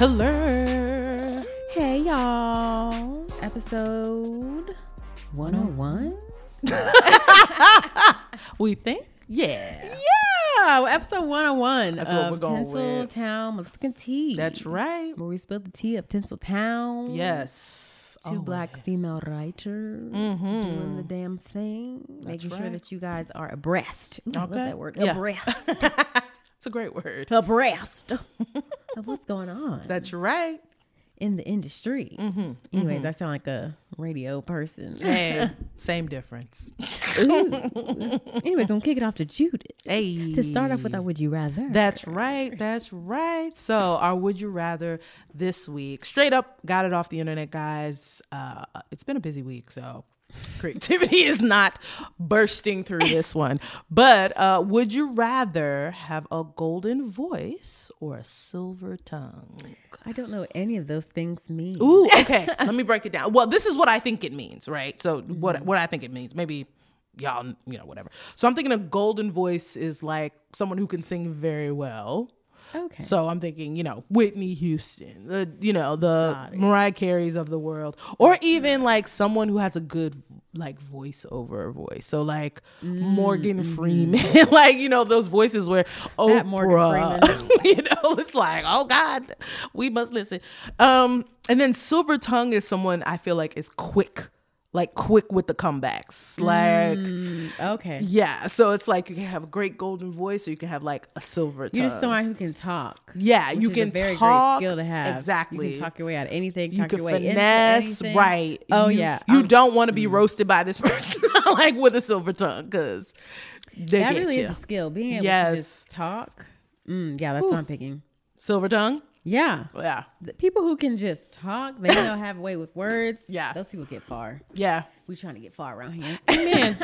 Hello. Hey y'all. Episode 101? We think? Yeah. Yeah, episode 101 That's what of we're going Tinsel with. Town motherfucking tea. That's right. Where we spilled the tea of Tinsel Town. Yes. Two oh, black female writers mm-hmm. doing the damn thing, making sure right. that you guys are abreast. Ooh, I love Okay. that word. Yeah. Abreast. It's a great word. abreast of what's going on That's right. in the industry. Mm-hmm. Anyways, I sound like a radio person. Hey, same difference. Anyways, I'm kick it off to Judith. Hey. To start off with our Would You Rather. That's right. That's right. So, our Would You Rather this week, straight up got it off the internet, guys. Uh, it's been a busy week, so creativity is not bursting through this one. But uh, would you rather have a golden voice or a silver tongue? I don't know what any of those things mean. Ooh, okay. Let me break it down. Well, this is what I think it means, right? So what what I think it means. Maybe y'all, you know, whatever. So I'm thinking a golden voice is like someone who can sing very well. Okay. So I'm thinking, you know, Whitney Houston, the you know, the. Mariah Careys of the world, or even like someone who has a good like voice over voice. So like Morgan Freeman, like you know those voices where Mm, That Morgan Oprah, you know, it's like oh God, we must listen. Um, and then Silver Tongue is someone I feel like is quick, like quick with the comebacks, like. Mm, okay. Yeah, so it's like you can have a great golden voice, or you can have like a silver tongue. You're just someone who can talk. Yeah, you can a very talk great skill to have. exactly. You can talk your way out of anything. you can your way finesse, right? Oh You- yeah. you Um, don't want to be roasted by this person like with a silver tongue because they That really you. is a skill. Being able Yes. to just talk. Mm, yeah, that's what I'm picking. Silver tongue, Yeah. yeah, The people who can just talk, they know have a way with words. Yeah. Those people get far. yeah. We trying to get far around here. Amen,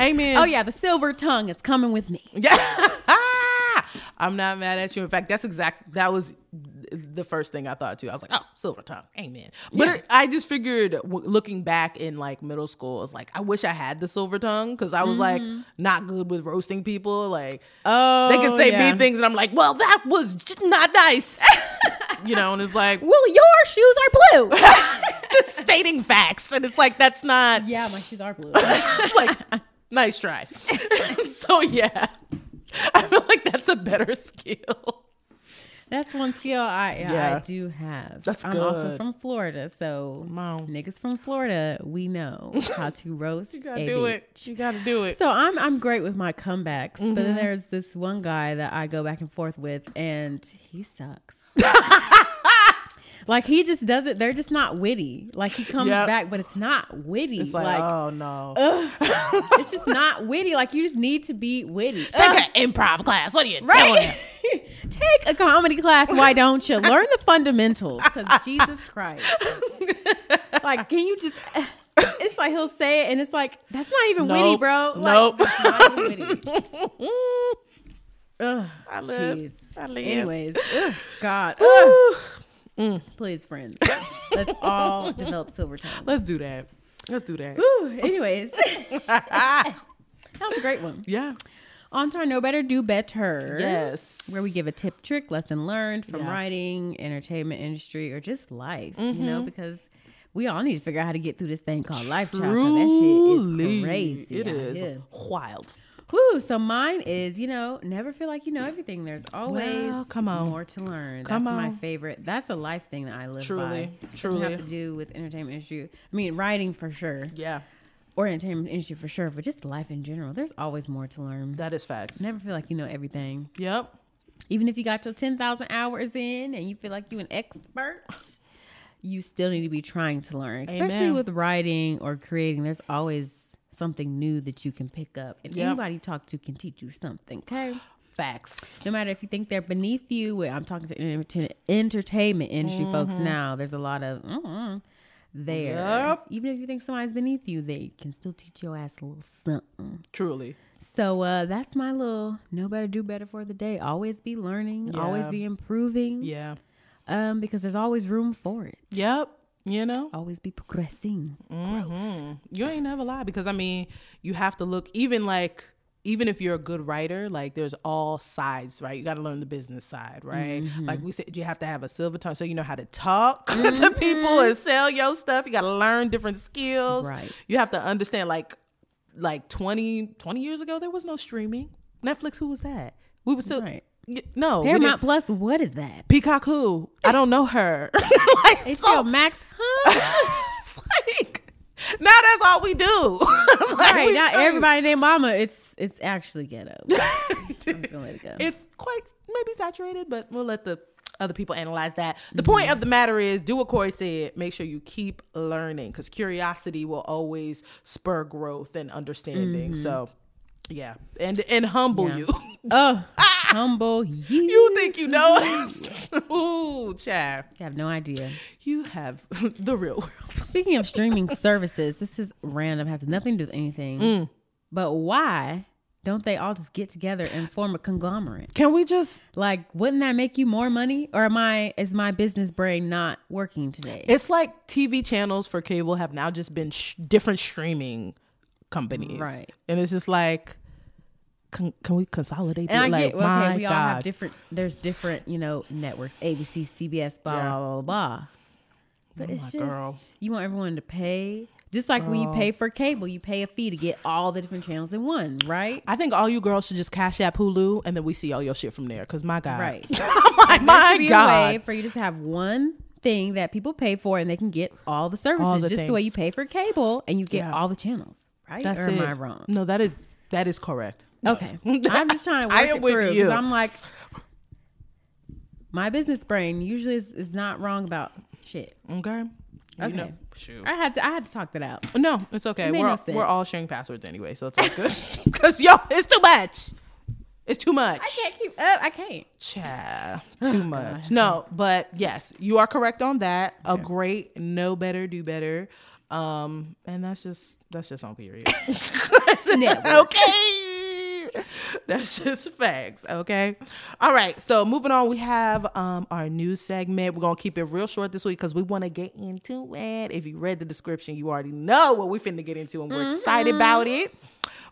amen. oh yeah, the silver tongue is coming with me. Yeah. I'm not mad at you. In fact, that's exact. That was the first thing I thought too. I was like, oh, silver tongue, amen. But Yeah. it- I just figured, w- looking back in like middle school, it's like I wish I had the silver tongue because I was like mm-hmm. not good with roasting people. Like Oh, they can oh, say yeah. mean things, and I'm like, well, that was just not nice. you know, and it's like Well, your shoes are blue. just stating facts, and it's like that's not. yeah, my shoes are blue. It's like nice try. so yeah, I feel like that's a better skill. That's one skill I yeah. I do have. That's I'm also from Florida, so Wow. niggas from Florida, we know how to roast. You gotta do bitch. it. You gotta do it. So I'm I'm great with my comebacks, but Mm-hmm. then there's this one guy that I go back and forth with, and he sucks. like he just does it. They're just not witty. Like he comes Yep. back, but it's not witty. It's like, like oh no. it's just not witty. Like you just need to be witty. Take an improv class. What are you doing? Take a comedy class. Why don't you learn the fundamentals? Because Jesus Christ. Like, can you just? It's like he'll say it, and it's like that's not even witty, bro. Like, Nope. that's not even witty. Ugh, I live. jeez. I live. Anyways, ugh, God, Ooh. Ugh. please, friends, let's all develop silver tongue. Let's do that. Let's do that. Anyways, that was a great one. yeah. On to our know better, do better. Yes. where we give a tip, trick, lesson learned from Yeah. writing, entertainment industry, or just life. You Mm-hmm. know, because we all need to figure out how to get through this thing called life, child. that shit is crazy. It here. wild. Woo, so mine is, you know, never feel like you know everything. There's always Well, come on. more to learn. Come That's my favorite. That's a life thing that I live Truly, by. Doesn't truly. have to do with entertainment industry. I mean, writing for sure, Yeah. or entertainment industry for sure, but just life in general. There's always more to learn. That is facts. Never feel like you know everything. Yep. Even if you got your 10,000 hours in and you feel like you an expert, you still need to be trying to learn. Especially Amen. with writing or creating, there's always something new that you can pick up. And Yep. anybody you talk to can teach you something, okay? Facts. No matter if you think they're beneath you, I'm talking to entertainment industry folks now. There's a lot of mm there. Yep. Even if you think somebody's beneath you, they can still teach your ass a little something. Truly. So uh, that's my little no better, do better for the day. Always be learning, always be improving. Yeah. Um, because there's always room for it. Yep. You know? Always be progressing. hmm You ain't never lie because I mean, you have to look even like even if you're a good writer, like there's all sides, right? You got to learn the business side, right? Mm-hmm. Like we said, you have to have a silver tongue so you know how to talk to people and sell your stuff. You got to learn different skills. Mm-hmm. Right. You have to understand, like, like 20, 20 years ago, there was no streaming. Netflix, who was that? We were still Right. No Paramount Plus, what is that? Peacock who? I don't know her. like, It's so- Max, huh? it's like now that's all we do. Like, right we now, everybody named Mama. It's it's actually ghetto. I'm just gonna let it go. it's quite maybe saturated, but we'll let the other people analyze that. The Mm-hmm. point of the matter is, do what Corey said. Make sure you keep learning because curiosity will always spur growth and understanding. So, yeah, and and humble. Yeah. you. oh, humble you. you think you know us? Ooh, child, I have no idea. you have the real world. Speaking of streaming services, this is random, has nothing to do with anything. Mm. But why don't they all just get together and form a conglomerate? Can we just? Like, wouldn't that make you more money? Or am I is my business brain not working today? It's like TV channels for cable have now just been sh- different streaming companies, Right. And it's just like, can, can we consolidate? and? I like, get okay, we God, all have different there's different, you know, networks, ABC, CBS, blah Yeah. blah blah blah. But Oh, it's just girl. you want everyone to pay. Just like when you pay for cable, you pay a fee to get all the different channels in one, right? I think all you girls should just cash app Hulu, and then we see all your shit from there. Cause my God, Right. My a God, way for you just to have one thing that people pay for and they can get all the services the just the way you pay for cable and you get Yeah. all the channels, right? that's or it. am I wrong? No, that is that is correct. Okay. I'm just trying to work I am it with through. 'cause you. I'm like, my business brain usually is, is not wrong about shit. Okay. You Okay. know, shoot. I had to I had to talk that out. No, it's okay. It We're no all, sense. we're all sharing passwords anyway, so it's all good. Cause yo, it's too much. It's too much. I can't keep up. I can't. Child, oh, too much. No, but yes, you are correct on that. A great know better, do better. Um, and that's just that's just on period. okay. That's just facts. Okay. All right. So moving on, we have um our news segment. We're gonna keep it real short this week because we want to get into it. If you read the description, you already know what we finna get into, and we're excited about it.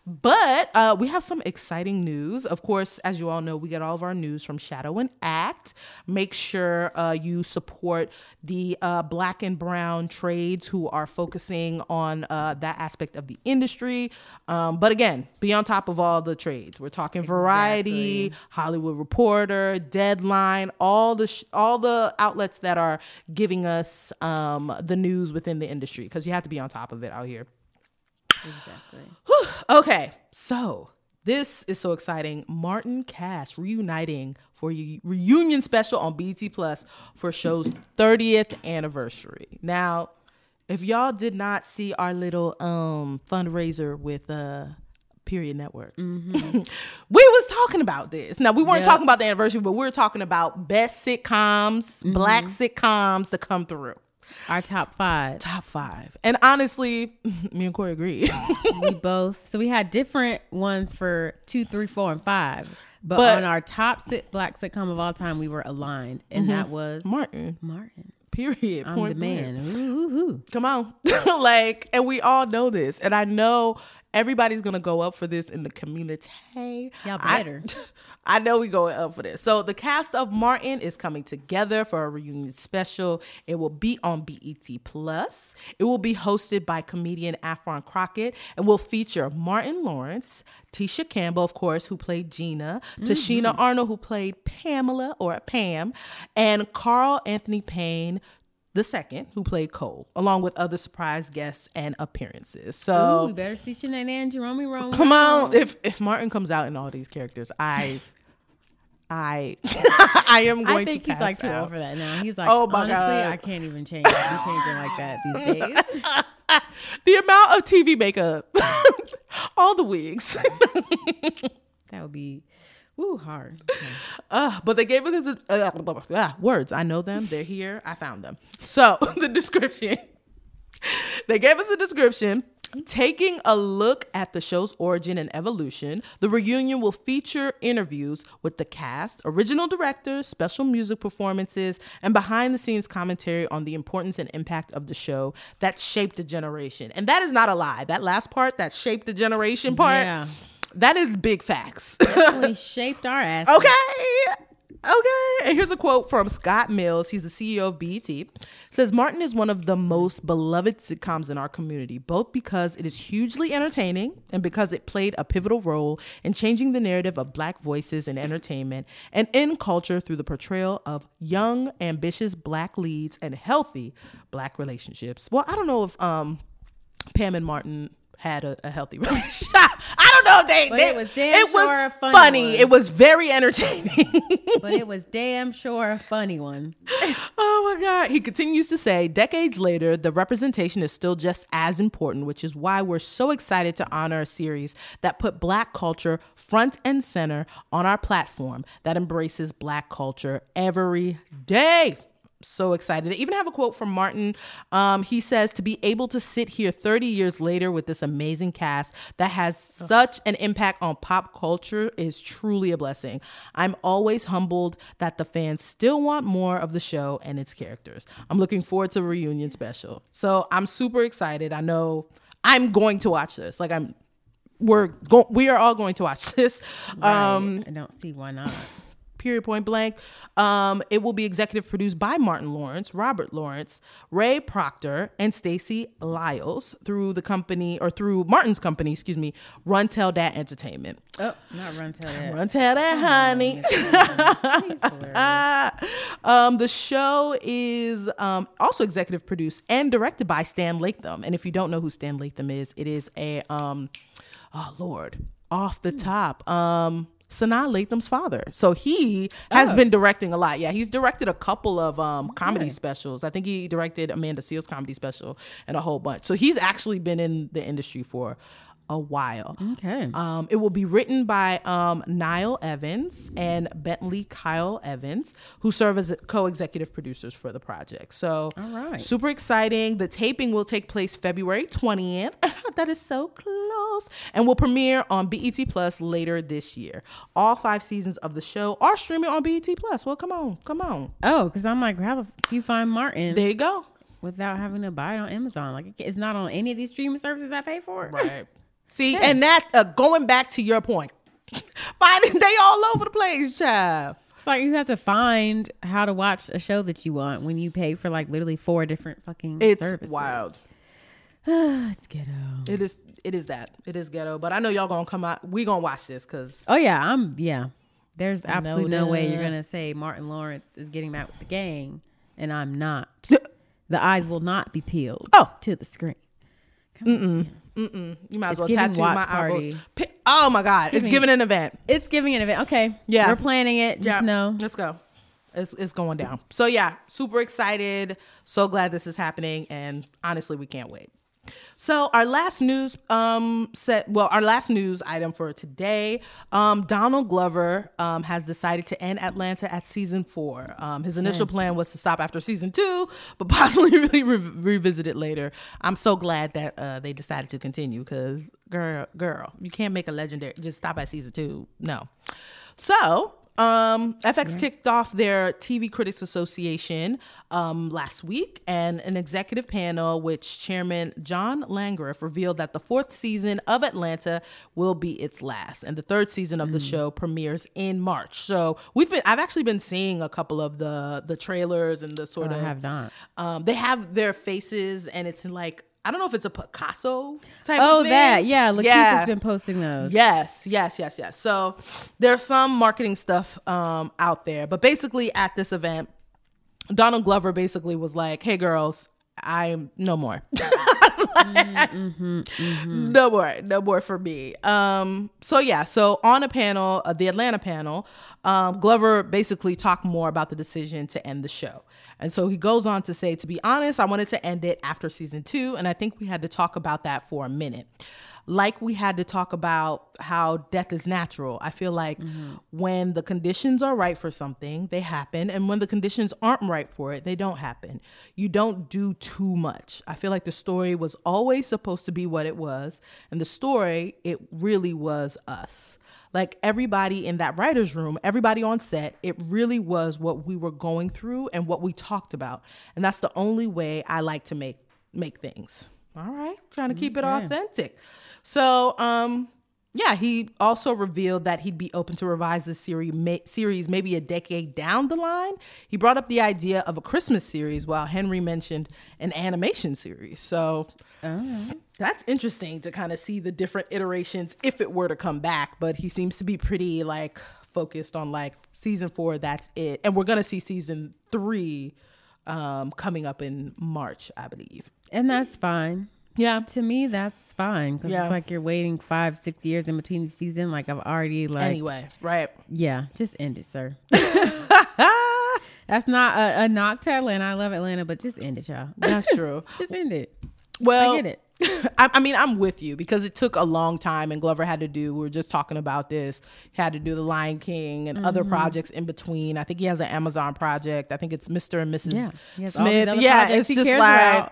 But uh, we have some exciting news. Of course, as you all know, we get all of our news from Shadow and Act. Make sure uh, you support the uh, black and brown trades who are focusing on uh, that aspect of the industry. Um, but again, be on top of all the trades. We're talking Variety, Hollywood Reporter, Deadline, all the sh- all the outlets that are giving us um, the news within the industry because you have to be on top of it out here. Exactly. Okay, so this is so exciting. Martin Cass reuniting for a reunion special on BET Plus for show's 30th anniversary. Now, if y'all did not see our little um fundraiser with uh Period Network, we was talking about this. Now we weren't Yep. talking about the anniversary, but we were talking about best sitcoms, black sitcoms to come through. Our top five. Top five, and honestly, me and Corey agree. we both so we had different ones for two, three, four, and five. But, But- on our top sit black sitcom of all time, we were aligned, and mm-hmm. that was Martin, Martin. period. I'm point the man. Ooh, ooh, ooh. Come on. like, and we all know this. And I know everybody's gonna go up for this in the community. Y'all I- better. I, know we going up for this. So the cast of Martin is coming together for a reunion special. It will be on BET Plus. It will be hosted by comedian Affion Crockett and will feature Martin Lawrence, Tisha Campbell, of course, who played Gina, mm-hmm. Tichina Arnold, who played Pamela or Pam, and Carl Anthony Payne, the second, who played Cole, along with other surprise guests and appearances. So Ooh, we better see Sheneneh and Jerome Rome. come on, if if Martin comes out in all these characters, I, I, I am going I think to he's like too old for that now. He's like, Oh my honestly, God. I can't even change. I'm changing like that these days. The amount of TV makeup, all the wigs. That would be, ooh, hard. Okay. Uh, but they gave us the uh, blah, blah, blah, words. I know them. They're here. I found them. So the description. They gave us a description. Taking a look at the show's origin and evolution, the reunion will feature interviews with the cast, original directors, special music performances, and behind the scenes commentary on the importance and impact of the show that shaped a generation. And that is not a lie. That last part, that shaped the generation part, Yeah. That is big facts. Definitely shaped our ass. Okay. Okay. And here's a quote from Scott Mills. He's the CEO of BET. Says Martin is one of the most beloved sitcoms in our community, both because it is hugely entertaining and because it played a pivotal role in changing the narrative of black voices in entertainment and in culture through the portrayal of young, ambitious black leads and healthy black relationships. Well, I don't know if um Pam and Martin had a, a healthy relationship. I don't know if they. But they- it was damn sure a funny funny. It was very entertaining. But it was damn sure a funny one. oh my God. He continues to say, decades later, the representation is still just as important, which is why we're so excited to honor a series that put Black culture front and center on our platform that embraces Black culture every day. So excited. They even have a quote from Martin. Um, he says, To be able to sit here 30 years later with this amazing cast that has such an impact on pop culture is truly a blessing. I'm always humbled that the fans still want more of the show and its characters. I'm looking forward to the reunion special. So I'm super excited. I know I'm going to watch this. Like, I'm, we're go- we are all going to watch this. Um, I don't see why not. Period point blank. Um, it will be executive produced by Martin Lawrence, Robert Lawrence, Ray Proctor, and Stacey Lyles through the company or through Martin's company, excuse me, Run Tell Dat Entertainment. Oh, not run tell that. Run Tell That, honey. He's. Ah, um, the show is um, also executive produced and directed by Stan Lathan. And if you don't know who Stan Lathan is, it is a um, oh Lord, off the top. Um, Sanaa Lathan's father. So he has Oh. been directing a lot. Yeah, he's directed a couple of um, comedy specials. I think he directed Amanda Seales comedy special and a whole bunch. So he's actually been in the industry for a while. Okay. Um, it will be written by um, Niall Evans and Bentley Kyle Evans, who serve as co-executive producers for the project. So, All right. super exciting. The taping will take place February twentieth. that is so close, and will premiere on BET Plus later this year. All five seasons of the show are streaming on BET Plus. Well, come on, come on. Oh, because I'm like, how the f- do you find Martin There you go. without having to buy it on Amazon? Like, it's not on any of these streaming services I pay for. Right. See, and that uh, going back to your point, finding they all over the place, child. It's like you have to find how to watch a show that you want when you pay for like literally four different fucking It's services. wild. it's ghetto. It is. It is that. It is ghetto. But I know y'all gonna come out. We gonna watch this because Oh yeah, I'm yeah. There's absolutely no way you're gonna say Martin Lawrence is getting back with the gang, and I'm not. the eyes will not be peeled Oh. to the screen. You might as well tattoo my party. eyebrows. Pi- Oh my god, it's giving- giving an event. It's giving an event. Okay, Yeah. we're planning it. Just know. Let's go. It's it's going down. So yeah, super excited. So glad this is happening, and honestly, we can't wait. So our last news um set well our last news item for today um Donald Glover um has decided to end Atlanta at season 4. Um his initial plan was to stop after season 2 but possibly really re- revisit it later. I'm so glad that uh they decided to continue cuz girl girl you can't make a legendary just stop at season 2. No. So, um, FX kicked off their TV Critics Association um, last week, and an executive panel, which Chairman John Landgraf revealed that the fourth season of Atlanta will be its last, and the third season of the show premieres in March. So we've been, I've actually been seeing a couple of the the trailers and the sort I of have not. um, they have their faces, and it's in like I don't know if it's a Picasso type. Oh, of thing. that yeah. Lakeith Yeah. has been posting those. Yes, yes, yes, yes. So there's some marketing stuff um, out there, but basically at this event, Donald Glover basically was like, "Hey, girls, I'm no more." No more, no more for me. Um, so yeah, so on a panel, uh, the Atlanta panel, um, Glover basically talked more about the decision to end the show, and so he goes on to say, "To be honest, I wanted to end it after season two, and I think we had to talk about that for a minute." Like we had to talk about how death is natural. I feel like mm-hmm. when the conditions are right for something, they happen. And when the conditions aren't right for it, they don't happen. You don't do too much. I feel like the story was always supposed to be what it was. And the story, it really was us. Like everybody in that writer's room, everybody on set, it really was what we were going through and what we talked about. And that's the only way I like to make make things. All right. Trying to keep it Okay. authentic. So, um, yeah, he also revealed that he'd be open to revise the series, series maybe a decade down the line. He brought up the idea of a Christmas series, while Henry mentioned an animation series. So that's interesting to kind of see the different iterations if it were to come back. But he seems to be pretty like focused on like season four. That's it, and we're gonna see season three um, coming up in March, I believe. And that's fine. Yeah. To me, that's fine because Yeah. it's like you're waiting five, six years in between each season. Like I've already like, Anyway, right. yeah, just end it, sir. that's not a, a knock to Atlanta. I love Atlanta, but just end it, y'all. That's true. just end it. Well, I get it. I, I mean, I'm with you because it took a long time, and Glover had to do. We were just talking about this. He had to do the Lion King and other Mm-hmm. projects in between. I think he has an Amazon project. I think it's Mr. and Mrs. Yeah, he has all these Smith. Yeah, it's just like,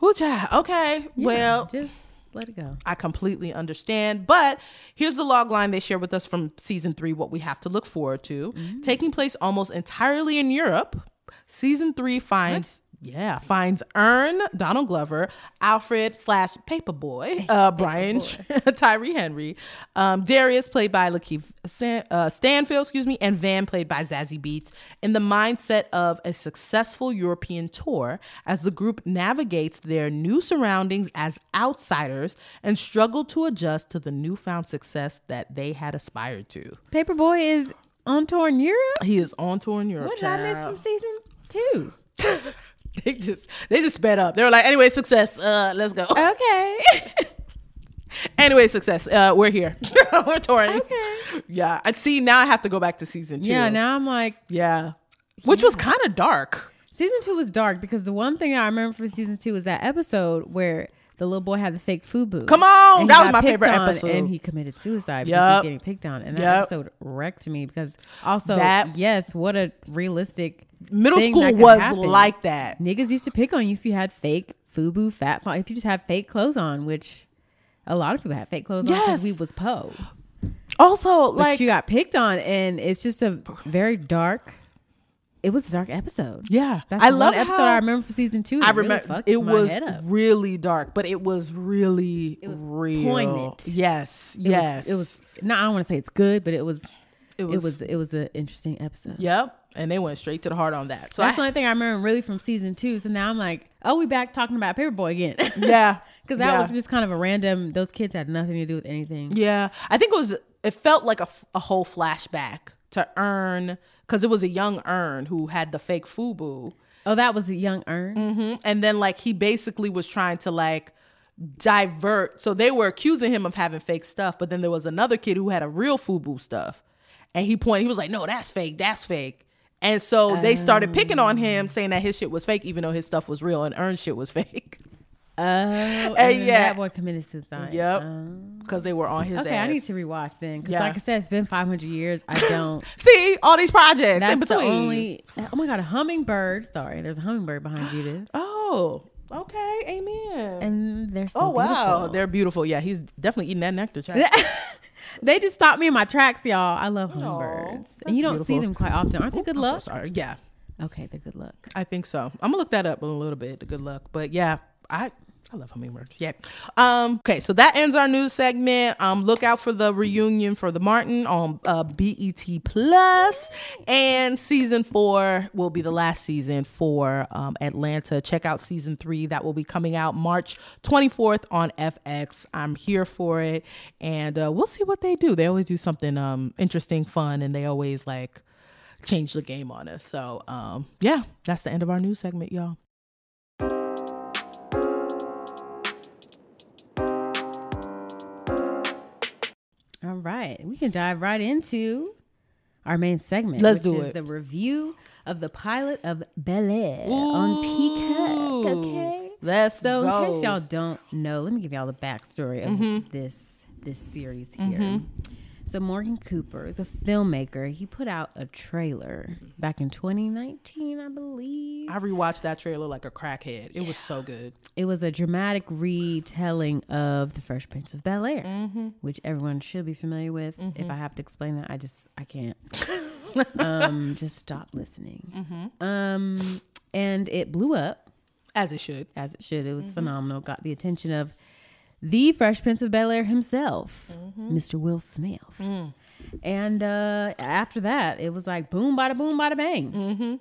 about. child. Okay, Yeah, well, just let it go. I completely understand. But here's the log line they share with us from season three, what we have to look forward to. Mm. Taking place almost entirely in Europe, season three finds. Yeah, finds Earn, Donald Glover, Alfred slash Paperboy, uh, Brian Tyree Henry, um, Darius played by Lakeith Stan, uh, Stanfield, excuse me, and Van played by Zazie Beetz, in the mindset of a successful European tour as the group navigates their new surroundings as outsiders and struggle to adjust to the newfound success that they had aspired to. Paperboy is on tour in Europe. He is on tour in Europe. What did I miss from season two? They just they just sped up. They were like, anyway, success. Uh, let's go. Okay. Anyway, success. Uh, we're here. we're touring. Okay. Yeah. I see. Now I have to go back to season two. yeah. Now I'm like, Yeah. Which was kind of dark. season two was dark because the one thing I remember from season two was that episode where the little boy had the fake FUBU. Come on, that was my favorite episode. And he committed suicide because Yup. he's getting picked on. And that Yup. episode wrecked me because also, That- yes, what a realistic Middle school that was like that. Niggas used to pick on you if you had fake FUBU, fat, fa- if you just had fake clothes on, which a lot of people had fake clothes on because we was po. Also, But like, you got picked on, and it's just a very dark. It was a dark episode. yeah, That's I the love episode I remember for season two. I that really remember it was really dark, but it was really It was real. poignant. Yes, It yes, was, it was. No, I don't want to say it's good, but it was. It It was. was. It was an interesting episode. Yep, and they went straight to the heart on that. So That's I, the only thing I remember really from season two. So now I'm like, oh, we back talking about Paperboy again. yeah, Because that yeah. was just kind of a random. Those kids had nothing to do with anything. Yeah, I think it was. It felt like a, a whole flashback to Earn because it was a young Earn who had the fake FUBU, Oh, that was a young Earn. hmm and then like he basically was trying to like divert. So they were accusing him of having fake stuff, but then there was another kid who had a real FUBU stuff, and he pointed. He was like, "No, that's fake. That's fake." And so they started picking on him, oh. saying that his shit was fake, even though his stuff was real and Earn shit was fake. Oh, and then yeah. that boy committed suicide. Yep, Oh. because they were on his Okay, ass. I need to rewatch then. Because Yeah. like I said, it's been 500 years. I don't. See all these projects in That's the between. only. Oh my god, a hummingbird. Sorry, there's a hummingbird behind Judith, Oh, okay, amen. and they're so oh wow, beautiful. they're beautiful. Yeah, he's definitely eating that nectar. they just stopped me in my tracks, y'all. I love hummingbirds, and you don't see them quite often. Aren't they good I'm so luck? sorry. Yeah, Okay, they're good luck. I think so. I'm gonna look that up a little bit. The good luck, but yeah, I. I love hummingbirds. Yeah. Um, okay, so that ends our news segment. Um, look out for the reunion for the Martin on uh, BET Plus, and season four will be the last season for um, Atlanta. Check out season three that will be coming out March 24th on FX. I'm here for it, and uh, we'll see what they do. They always do something um interesting, fun, and they always like change the game on us. So um, yeah, that's the end of our news segment, y'all. Right, we can dive right into our main segment. Let's which do is it. The review of the pilot of Bel Air on Peacock. Okay. Let's So, go. in case y'all don't know, let me give y'all the backstory of Mm-hmm. this this series here. So, Morgan Cooper is a filmmaker. He put out a trailer back in 2019, I believe. I rewatched that trailer like a crackhead. It was so good. It was a dramatic retelling of The Fresh Prince of Bel Air, Mm-hmm. which everyone should be familiar with. If I have to explain that, I just I can't. um, just stop listening. Mm-hmm. Um, and it blew up As it should. as it should. It Mm-hmm. was phenomenal. Got the attention of the Fresh Prince of Bel Air himself, Mm-hmm. Mr. Will Smith. Mm. And uh, after that, it was like boom, bada boom, bada bang. Mm-hmm.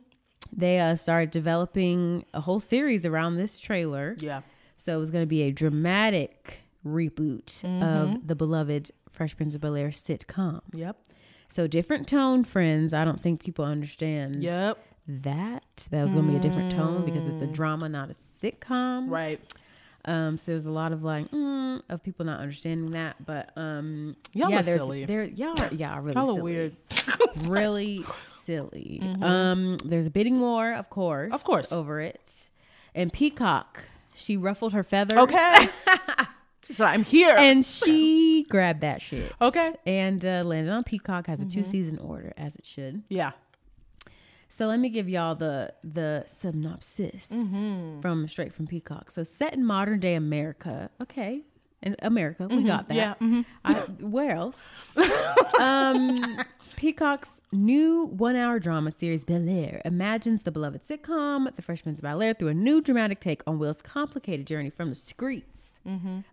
They uh, started developing a whole series around this trailer. Yeah. So it was going to be a dramatic reboot Mm-hmm. of the beloved Fresh Prince of Bel Air sitcom. Yep. So different tone, friends. I don't think people understand Yep. that. That was going to be a different tone because it's a drama, not a sitcom. Mm. Right. Um, so there's a lot of like mm, of people not understanding that, but um, Y'all yeah, are there's silly. there y'all are, y'all are really Y'all are silly. weird. really silly. Um, there's a bidding war, of course, Of course. over it, and Peacock. She ruffled her feathers. Okay. so I'm here. and she grabbed that shit. Okay. And uh, landed on Peacock. Has a two season order as it should. yeah. So let me give y'all the the synopsis Mm-hmm. from straight from Peacock. So set in modern day America. Okay. In America, we got that. Yeah. mhm. I, where else? um, Peacock's new one-hour drama series Bel Air imagines the beloved sitcom The Freshman's Bel Air through a new dramatic take on Will's complicated journey from the streets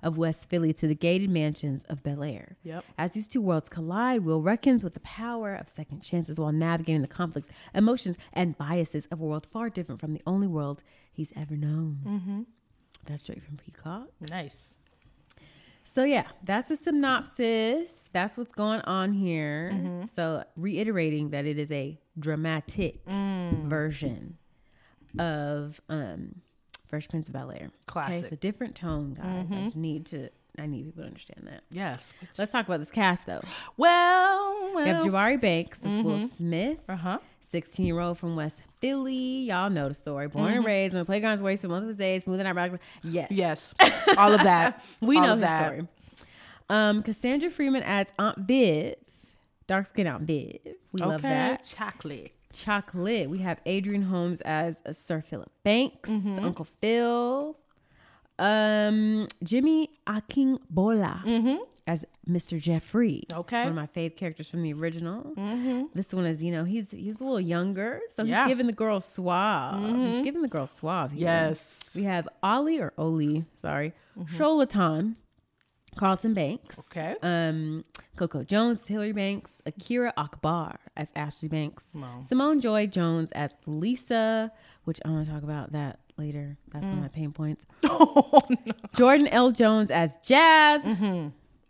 of West Philly to the gated mansions of Bel Air. Yep. As these two worlds collide, Will reckons with the power of second chances while navigating the conflicts, emotions, and biases of a world far different from the only world he's ever known. Mm-hmm. That's straight from Peacock. Nice. So yeah, that's a synopsis. That's what's going on here. So reiterating that it is a dramatic version of um Fresh Prince of Bel Air. Okay, Classic. it's a different tone, guys. I just need to I need people to understand that. Yes. Let's talk about this cast though. Well, We have. Jabari Banks, that's Will Smith, Uh huh. 16 year old from West Philly. Y'all know the story. Born and raised on the playground's for most of his days, smoothing out back. Yes. Yes. All of that. We All know his that. story. Um, Cassandra Freeman as Aunt Viv, dark skin Aunt Viv. We love that. Chocolate. Chocolate. We have Adrian Holmes as Sir Philip Banks, Mm-hmm. Uncle Phil. Um, Jimmy Akingbola as Mr. Jeffrey. Mm-hmm. Okay. one of my fave characters from the original. This one is, you know, he's he's a little younger, so Yeah. Mm-hmm. he's giving the girl suave. He's giving the girl suave. Here. Yes. We have Ollie or Oli, sorry, Sholotan, Carlton Banks. Okay. Um, Coco Jones, Hillary Banks, Akira Akbar as Ashley Banks. Simone Joy Jones as Lisa, which I want to talk about that later. That's one of my pain points. oh, no. Jordan L. Jones as Jazz.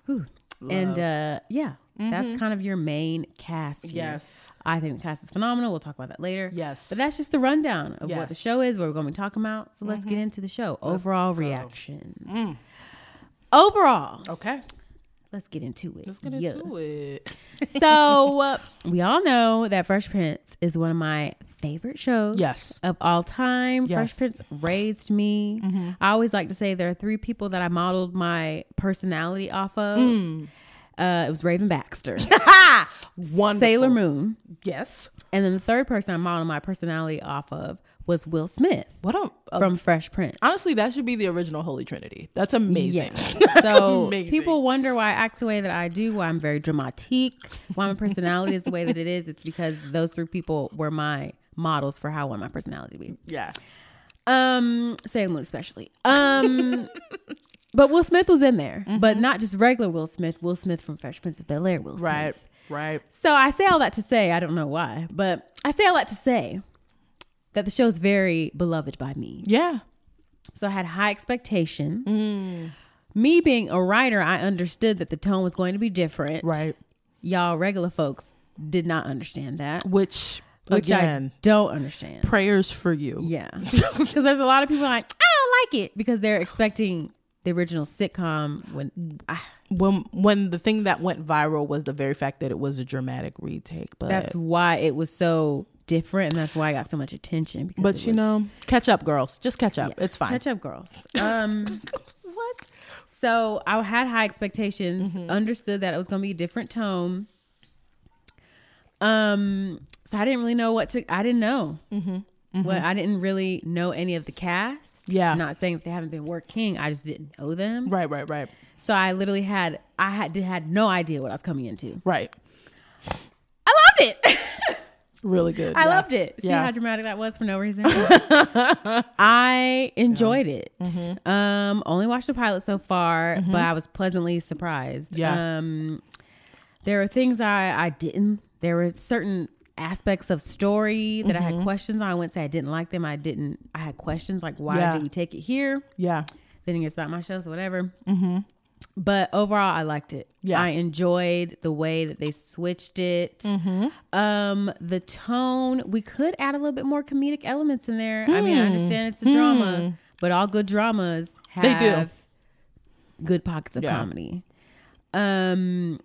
Whew. And uh, yeah, that's kind of your main cast. Here. Yes. I think the cast is phenomenal. We'll talk about that later. Yes. But that's just the rundown of what the show is, what we're going to be talking about. So let's get into the show. Overall reactions. Mm. Overall, Okay. let's get into it. Let's get Yeah. into it. so uh, we all know that Fresh Prince is one of my favorite shows. Yes. Of all time. Fresh Prince raised me. I always like to say there are three people that I modeled my personality off of. Uh, it was Raven Baxter, Wonderful. Sailor Moon, Yes. and then the third person I modeled my personality off of was Will Smith What a, a- from Fresh Prince. honestly, that should be the original Holy Trinity. That's amazing. Yeah. So amazing. people wonder why I act the way that I do, why I'm very dramatic, why my personality is the way that it is. It's because those three people were my models for how I want my personality to be. Yeah. Um, Sailor Moon especially. Um, but Will Smith was in there, but mm-hmm. not just regular Will Smith. Will Smith from Fresh Prince of Bel Air. Will Smith. Right. Right. So I say all that to say, I don't know why, but I say all that to say that the show is very beloved by me. Yeah. So I had high expectations. Mm. Me being a writer, I understood that the tone was going to be different. Right. Y'all regular folks did not understand that, Which, which again, I don't understand. prayers for you. Yeah. Because there's a lot of people like, I don't like it because they're expecting the original sitcom when ah, When when the thing that went viral was the very fact that it was a dramatic retake, but that's why it was so different and that's why I got so much attention. Because but you was- know, catch up, girls. Just catch up. Yeah. It's fine. Catch up, girls. Um, What? so I had high expectations, Mm-hmm. understood that it was going to be a different tone. Um, so I didn't really know what to. I didn't know. Mm-hmm. What I didn't really know any of the cast. Yeah. not saying that they haven't been working. I just didn't know them. Right. Right. Right. So I literally had I had had no idea what I was coming into. Right. I loved it. Really good. I yeah. loved it. See Yeah. how dramatic that was for no reason. I enjoyed it. Mm-hmm. Um, only watched the pilot so far, but I was pleasantly surprised. Yeah. Um, there are things I I didn't. There were certain aspects of story that I Mm-hmm. had questions on. I wouldn't say I didn't like them. I didn't. I had questions like, why Yeah. did we take it here? Yeah. Then it's not my show, so whatever. Mm-hmm. But overall, I liked it. Yeah. I enjoyed the way that they switched it. Mm-hmm. Um, the tone. We could add a little bit more comedic elements in there. I mean, I understand it's a drama, but all good dramas have Hmm. They do. good pockets of Yeah. comedy. Um,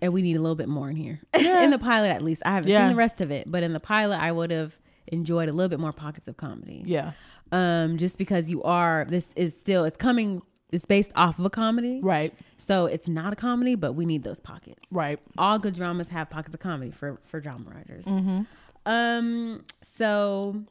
and we need a little bit more in here. in the pilot, at least. I haven't Yeah. seen the rest of it, but in the pilot, I would have enjoyed a little bit more pockets of comedy Yeah. um just because you are this is still it's coming it's based off of a comedy Right. so it's not a comedy but we need those pockets Right. all good dramas have pockets of comedy for for drama writers Mm-hmm. um so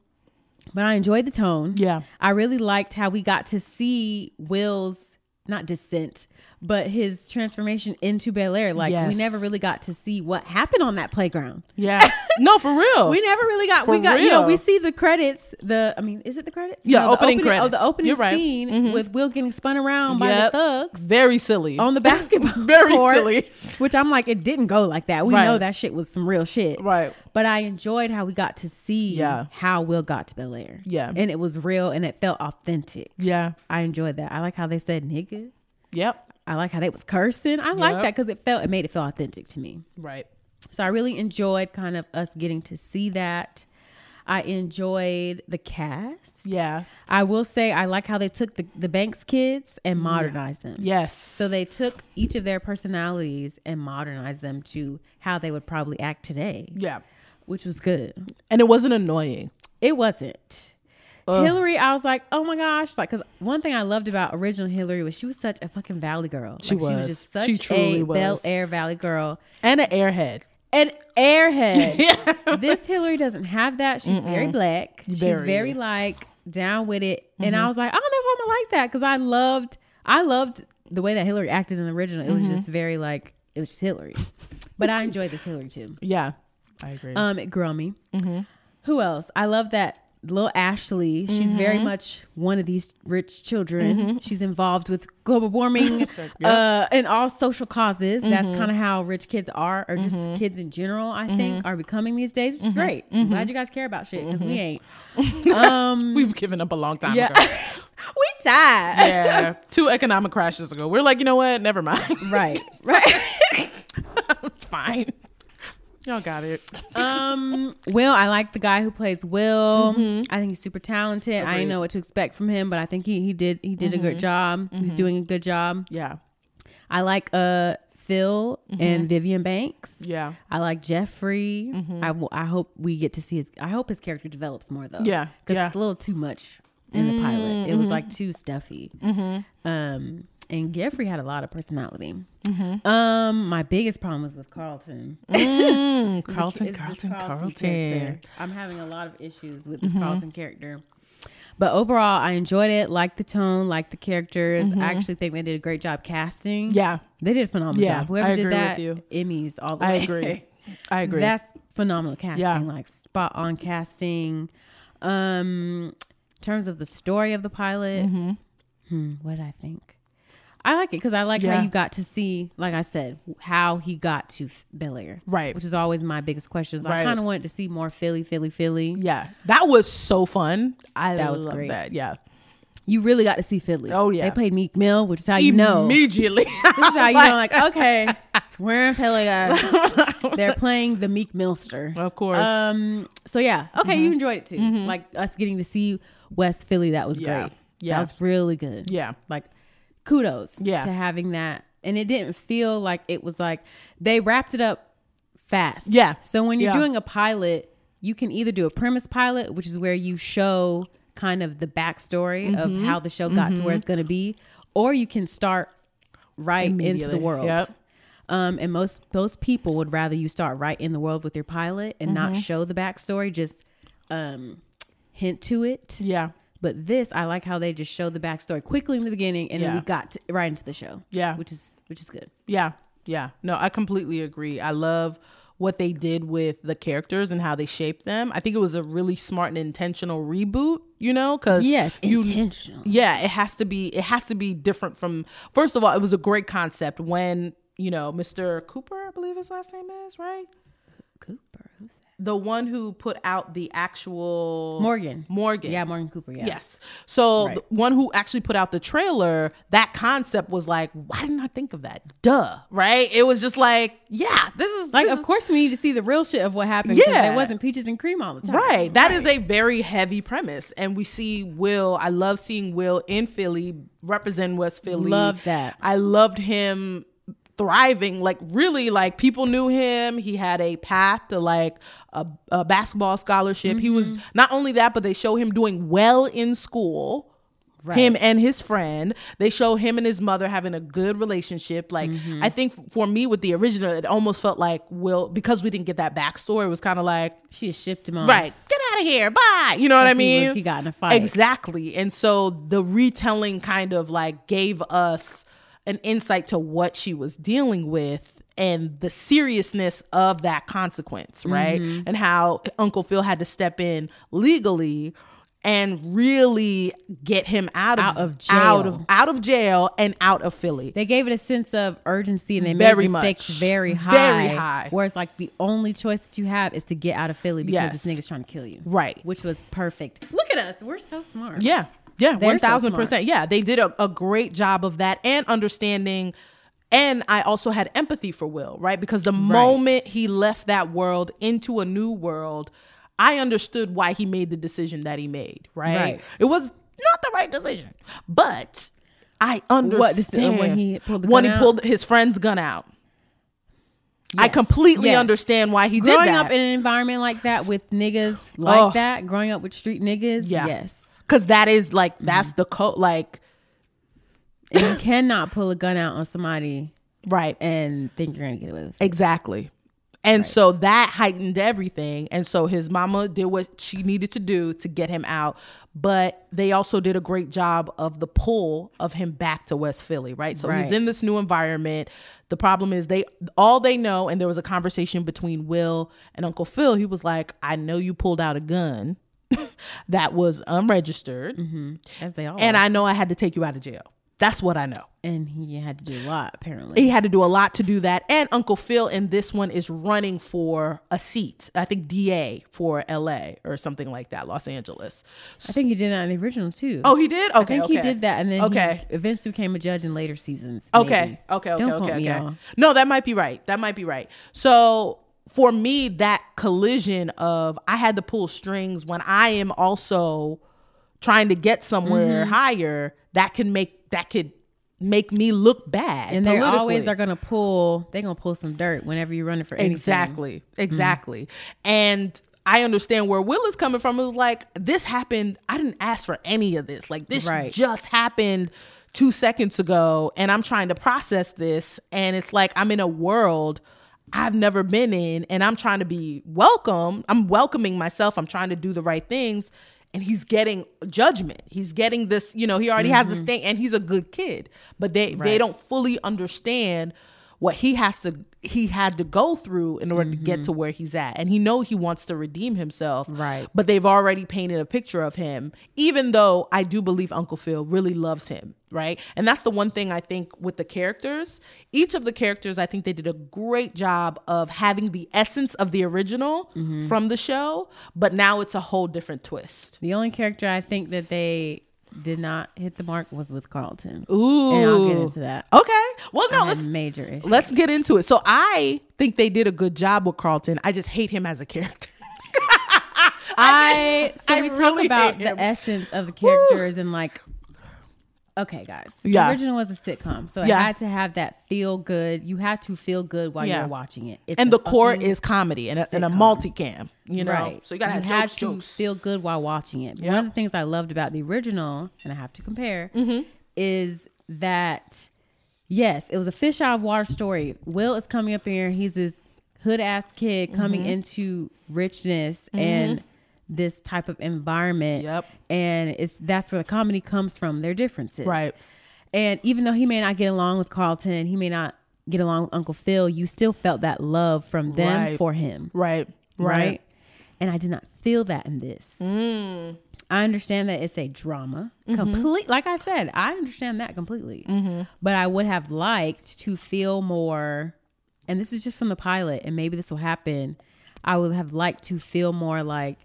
but i enjoyed the tone Yeah. i really liked how we got to see will's not descent but his transformation into bel air like we never really got to see what happened on that playground Yeah. no, for real. we never really got. For we got. You know, we see the credits. The I mean, is it the credits? Yeah, the opening Oh, credits. the opening You're right. scene mm-hmm. with Will getting spun around by the thugs Very silly. on the basketball Very court, silly. Which I'm like, it didn't go like that. We Right. know that shit was some real shit. Right. But I enjoyed how we got to see Yeah. how Will got to Bel Air. Yeah. and it was real and it felt authentic. Yeah. I enjoyed that. I like how they said nigga. Yep. I like how they was cursing. I like that because it felt it made it feel authentic to me. Right. So I really enjoyed kind of us getting to see that. I enjoyed the cast. Yeah. I will say I like how they took the, the Banks kids and modernized them. Yes. So they took each of their personalities and modernized them to how they would probably act today, Yeah. which was good. And it wasn't annoying. It wasn't. Ugh. Hillary, I was like, oh my gosh, like, cause one thing I loved about original Hillary was she was such a fucking Valley girl. She Like, She was was. just such She truly a was. Bel Air Valley girl. And an airhead. an airhead. This Hillary doesn't have that. She's very black. She's Very. very like down with it. And I mm-hmm. was like, I don't know if I'm gonna like that because I loved, I loved the way that Hillary acted in the original. It was mm-hmm. just very like it was just Hillary. but I enjoyed this Hillary too. Yeah. I agree. Um, it grew on me. Who else? I love that little Ashley. She's very mm-hmm. much one of these rich children. Mm-hmm. She's involved with global warming uh, and all social causes. That's mm-hmm. kind of how rich kids are, or just kids in general. I think are becoming these days, which is great. I'm glad you guys care about shit because we ain't. Um, We've given up a long time yeah, ago. we died. Yeah. Two economic crashes ago. We're like, you know what? Never mind. Right, right. it's fine. Y'all got it. Um, Will, I like the guy who plays Will. Mm-hmm. I think he's super talented. I didn't know what to expect from him, but I think he he did he did a good mm-hmm. job. He's mm-hmm. doing a good job. Yeah. I like uh Phil and Vivian Banks. Yeah. I like Jeffrey. I w- I hope we get to see his. I hope his character develops more though. Yeah, because yeah. it's a little too much in the pilot. It was like too stuffy. Um, and Jeffrey had a lot of personality. Um, my biggest problem was with Carlton. Mm, Carlton, is Carlton. Carlton. I'm having a lot of issues with this Carlton character. But overall, I enjoyed it. Liked the tone, liked the characters. I actually think they did a great job casting. Yeah. They did a phenomenal Yeah, job. Whoever I did that. Emmys all the I way. agree. I agree. That's phenomenal casting. Yeah. Like spot on casting. Um, in terms of the story of the pilot, Mm-hmm. hmm, what did I think? I like it because I like Yeah. how you got to see, like I said, how he got to Bel Air, Right. Which is always my biggest questions. I Right. kind of wanted to see more Philly, Philly, Philly. yeah. That was so fun. I That was love great. that. Yeah. You really got to see Philly. Oh, yeah. they played Meek Mill, which is how you know. Immediately. This is how you know, like, okay, we're in Philly, guys. They're playing the Meek Millster. of course. Um. So yeah, okay, you enjoyed it too. Like us getting to see West Philly, that was Yeah. great. Yeah. that was really good. yeah. Like, kudos. Yeah. to having that, and it didn't feel like it was like they wrapped it up fast. Yeah. So when you're Yeah. doing a pilot, you can either do a premise pilot, which is where you show kind of the backstory of Mm-hmm. how the show got to where it's going to be, or you can start right into the world. Yep. Um, and most most people would rather you start right in the world with your pilot and Mm-hmm. not show the backstory, just um, hint to it. Yeah. But this, I like how they just showed the backstory quickly in the beginning, and then we got to, right into the show. Yeah. which is which is good. Yeah. Yeah. No, I completely agree. I love what they did with the characters and how they shaped them. I think it was a really smart and intentional reboot, you know, cuz Yes, you intentional. yeah, it has to be it has to be different from First of all, it was a great concept when, you know, Mr. Cooper, I believe his last name is, right? Cooper? The one who put out the actual Morgan. Morgan. Yeah, Morgan Cooper. Yeah. Yes. So Right. the one who actually put out the trailer, that concept was like, why didn't I think of that? Duh. Right? It was just like, yeah, this is Like, this of is- course, we need to see the real shit of what happened. Yeah, Yeah. it wasn't peaches and cream all the time. Right. That is a very heavy premise. And we see Will. I love seeing Will in Philly represent West Philly. Love that. I loved him thriving. Like really, like people knew him. He had a path to like a, a basketball scholarship. He Mm-hmm. was not only that, but they show him doing well in school. Right. Him and his friend, they show him and his mother having a good relationship. Like Mm-hmm. I think for me with the original, it almost felt like Will because we didn't get that backstory. It was kind of like She shipped him on. Right. Get out of here. Bye. You know what I he mean? he got in a fight. Exactly. And so the retelling kind of like gave us an insight to what she was dealing with and the seriousness of that consequence, right? Mm-hmm. And how Uncle Phil had to step in legally and really get him out of Out of out jail. of out of jail and out of Philly. They gave it a sense of urgency and they Very made the stakes very high. Very high. Whereas, like, the only choice that you have is to get out of Philly because Yes. this nigga's trying to kill you. Right. Which was perfect. Look at us. We're so smart. Yeah. Yeah. They're One so thousand percent. Yeah. They did a, a great job of that and understanding. And I also had empathy for Will, right? Because the moment he left that world into a new world, I understood why he made the decision that he made, right? Right. It was not the right decision. But I understand uh, when he pulled the when he pulled his friend's gun out. I completely Yes. understand why he Growing did that. Growing up in an environment like that with niggas like Oh. that, growing up with street niggas, Yeah. yes. Cause that is like mm-hmm. that's the code like And you cannot pull a gun out on somebody right. and think you're gonna get away with it. Exactly. And so that heightened everything. And so his mama did what she needed to do to get him out. But they also did a great job of the pull of him back to West Philly, right? So he's in this new environment. The problem is they all they know, and there was a conversation between Will and Uncle Phil. He was like, I know you pulled out a gun that was unregistered, mm-hmm. As they all and are. I know I had to take you out of jail. That's what I know. and he had to do a lot apparently. He had to do a lot to do that. And Uncle Phil in this one is running for a seat, I think DA for LA or something like that, Los Angeles. I think he did that in the original too. Oh, he did? Okay. I think okay. he did that, and then Okay. eventually became a judge in later seasons. Okay. maybe. Okay. Okay. Don't okay. okay. No, that might be right. That might be right. So for me, that collision of I had to pull strings when I am also trying to get somewhere Mm-hmm. higher, that can make that could make me look bad. And they always are gonna pull. They're gonna pull some dirt whenever you're running for anything. Exactly. Exactly. And I understand where Will is coming from. It was like, this happened. I didn't ask for any of this. Like, this Right. just happened two seconds ago. And I'm trying to process this. And it's like, I'm in a world I've never been in. And I'm trying to be welcome. I'm welcoming myself. I'm trying to do the right things. And he's getting judgment. He's getting this, you know, he already has this mm-hmm. thing and he's a good kid. But they, they don't fully understand what he has to he had to go through in order to get mm-hmm. to where he's at. And he know he wants to redeem himself Right. but they've already painted a picture of him even though i do believe uncle phil really loves him right? And that's the one thing i think with the characters. Each of the characters i think they did a great job of having the essence of the original mm-hmm. from the show but now it's a whole different twist. The only character I think that they did not hit the mark was with Carlton. ooh And I'll get into that. okay well no let's major issues. Let's get into it. So I think they did a good job with Carlton. I just hate him as a character. I so I we talk about the essence of the characters and like okay guys the Yeah. original was a sitcom so it had to have that feel good you had to feel good while Yeah. you're watching it it's and the core is comedy and a, and a multicam, you know. right So you gotta have had jokes, to jokes. feel good while watching it Yep. one of the things i loved about the original and i have to compare Mm-hmm. is that yes it was a fish out of water story will is coming up here he's this hood ass kid coming Mm-hmm. into richness and this type of environment Yep. and it's that's where the comedy comes from their differences right. and even though he may not get along with carlton he may not get along with Uncle Phil, you still felt that love from them Right. for him, Right. right? And I did not feel that in this. Mm. I understand that it's a drama. Mm-hmm. Complete, like I said, I understand that completely. But I would have liked to feel more, and this is just from the pilot, and maybe this will happen. I would have liked to feel more like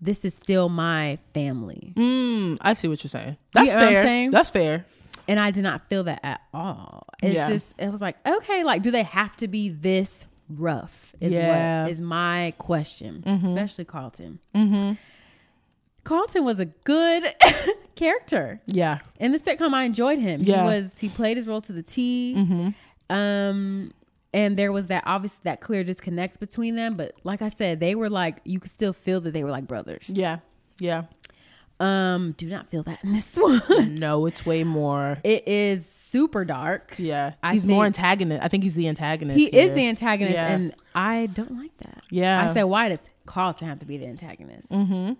this is still my family, Mm, I see what you're saying. That's You know fair. saying? That's fair. and I did not feel that at all. It's Yeah. just it was like okay, like do they have to be this rough? Is Yeah. what is my question, especially Carlton. Mm-hmm. Carlton was a good character Yeah. in the sitcom. I enjoyed him. Yeah. He was he played his role to the T. Um, and there was that obvious that clear disconnect between them. But like I said, they were like you could still feel that they were like brothers. Yeah. Yeah. Um, do not feel that in this one. No, it's way more. it is super dark. Yeah. I he's more antagonist. I think he's the antagonist. He is the antagonist, Yeah. and I don't like that. Yeah. I said, why does Carlton have to be the antagonist? Mm-hmm.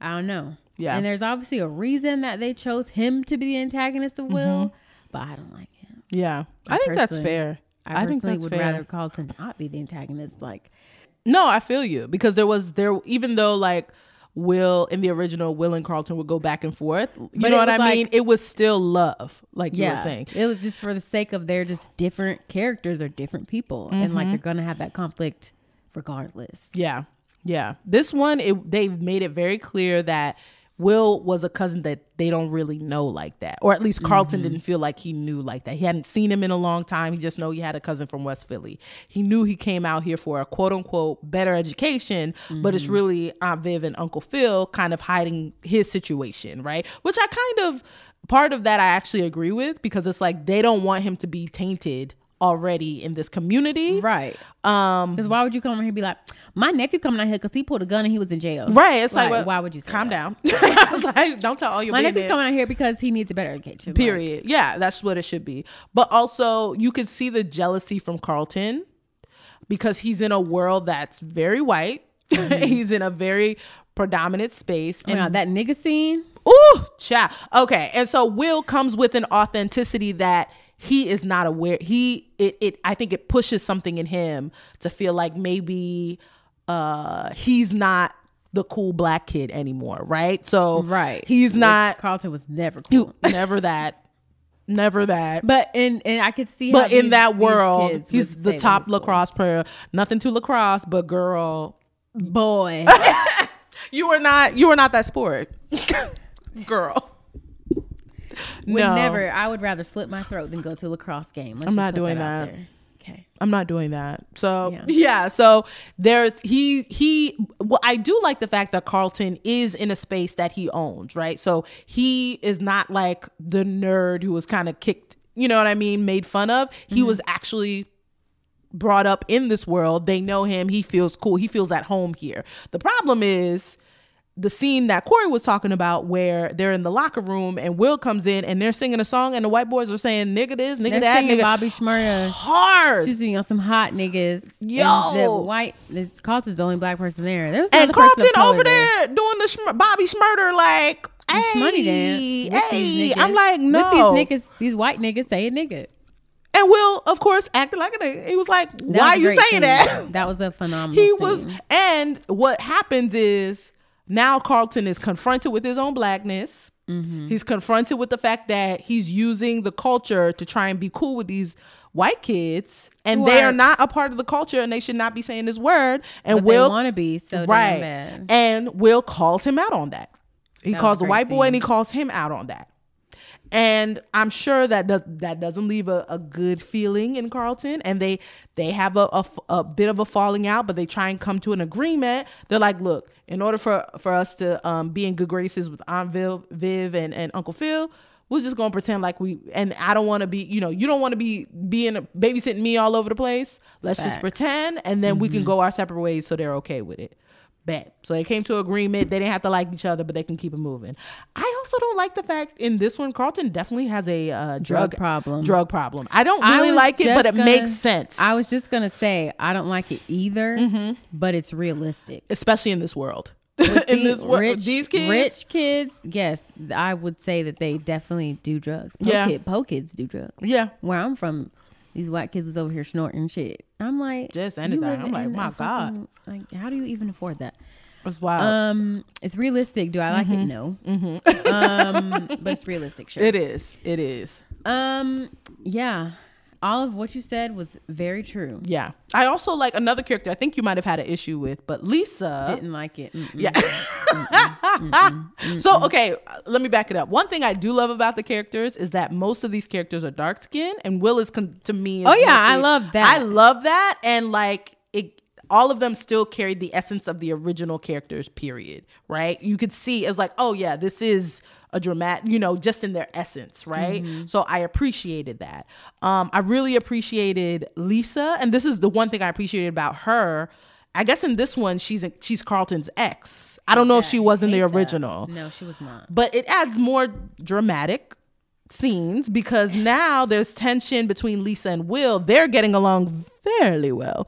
I don't know. Yeah. and there's obviously a reason that they chose him to be the antagonist of Will, but I don't like him. Yeah. I, think that's fair. I, I, think personally would fair. rather Carlton not be the antagonist. Like, No, I feel you because there was there even though like Will in the original Will and Carlton would go back and forth. You But know what I like- mean? It was still love, like you were saying. it was just for the sake of they're just different characters, they're different people, and like mm-hmm. they're gonna have that conflict regardless. Yeah. Yeah. This one it, they've made it very clear that Will was a cousin that they don't really know like that. Or at least Carlton Mm-hmm. didn't feel like he knew like that. He hadn't seen him in a long time. He just know he had a cousin from West Philly. He knew he came out here for a quote unquote better education, but it's Mm-hmm. really Aunt Viv and Uncle Phil kind of hiding his situation, right? Which I kind of part of that I actually agree with because it's like they don't want him to be tainted already in this community. Right. Um Because why would you come over here and be like, my nephew coming out here because he pulled a gun and he was in jail? Right. It's like, well, why would you calm that? down? I was like, don't tell all your My nephew's coming out here because he needs a better education. Like, Period. yeah, that's what it should be. But also, you could see the jealousy from Carlton because he's in a world that's very white. Mm-hmm. he's in a very predominant space. oh And that nigga scene. Ooh, child. Okay. And so Will comes with an authenticity that he is not aware. He it, it I think it pushes something in him to feel like maybe uh he's not the cool black kid anymore, right? So Right. he's Which not Carlton was never he- cool. never that. Never that. But in and I could see But in these- that world, he's the top cool. lacrosse player. Nothing to lacrosse, but girl, boy. you were not you were not that sport. girl. Would no. never. I would rather slit my throat than go to a lacrosse game. Let's I'm not doing out that. Okay. I'm not doing that. So Yeah. yeah. so there's he he well I do like the fact that Carlton is in a space that he owns, right? So he is not like the nerd who was kind of kicked, you know what I mean, made fun of. He mm-hmm. was actually brought up in this world. They know him. He feels cool. He feels at home here. The problem is the scene that Corey was talking about where they're in the locker room and Will comes in and they're singing a song and the white boys are saying nigga this, nigga They're that, nigga Bobby Shmurda. hard. Excuse me on some hot niggas. Yo. The white. This Carlton's the only black person there. There was and Carlton over there, doing the Bobby Shmurda like, hey, Shmoney dance. hey. I'm like, no. With these niggas, these white niggas say a nigga. And Will, of course, acted like a nigga. He was like, That why was a you saying scene. that? That was a phenomenal. he scene. was, and what happens is now Carlton is confronted with his own blackness. Mm-hmm. He's confronted with the fact that he's using the culture to try and be cool with these white kids, and they are- not a part of the culture, and they should not be saying this word. And But Will want to be so right, and Will calls him out on that. He That calls a a white boy, and he calls him out on that. And I'm sure that does that doesn't leave a, a good feeling in Carlton. And they they have a a bit of a falling out, but they try and come to an agreement. They're like, look, in order for for us to um, be in good graces with Aunt Viv, Viv and, and Uncle Phil, we're just gonna pretend like we. And I don't want to be, you know, you don't want to be being babysitting me all over the place. Let's just pretend, and then we can go our separate ways, so they're okay with it. Bet. So they came to agreement. They didn't have to like each other, but they can keep it moving. I also don't like the fact in this one, Carlton definitely has a uh, drug, Drug problem. Drug problem. I don't really was like it, but it gonna- makes sense. I was just gonna say I don't like it either, but it's realistic. especially in this world. In this world, rich, these kids, rich kids, yes, I would say that they definitely do drugs. Po Yeah. kid, po kids do drugs. yeah, Where I'm from, these white kids was over here snorting shit. I'm like, Just anything. I'm like, my fucking- Like, how do you even afford that? It's wild. Um, it's realistic. Do I like it? No. um, but it's realistic. Sure. it is. It is. Um, yeah. All of what you said was very true. Yeah. I also like another character I think you might have had an issue with, but Lisa. Didn't like it. Mm-mm. Yeah. so, okay, let me back it up. One thing I do love about the characters is that most of these characters are dark skinned and Will is con- to me. is Oh, yeah, I love that. I love that. And like, it, all of them still carried the essence of the original characters, period. Right? You could see it's like, oh, yeah, this is a dramatic, you know, just in their essence, right? Mm-hmm. So I appreciated that. Um, I really appreciated Lisa, and this is the one thing I appreciated about her. I guess in this one, she's she's Carlton's ex. I don't know if she was in the Hate that. original, No, she was not. but it adds more dramatic scenes because now there's tension between Lisa and Will. They're getting along fairly well.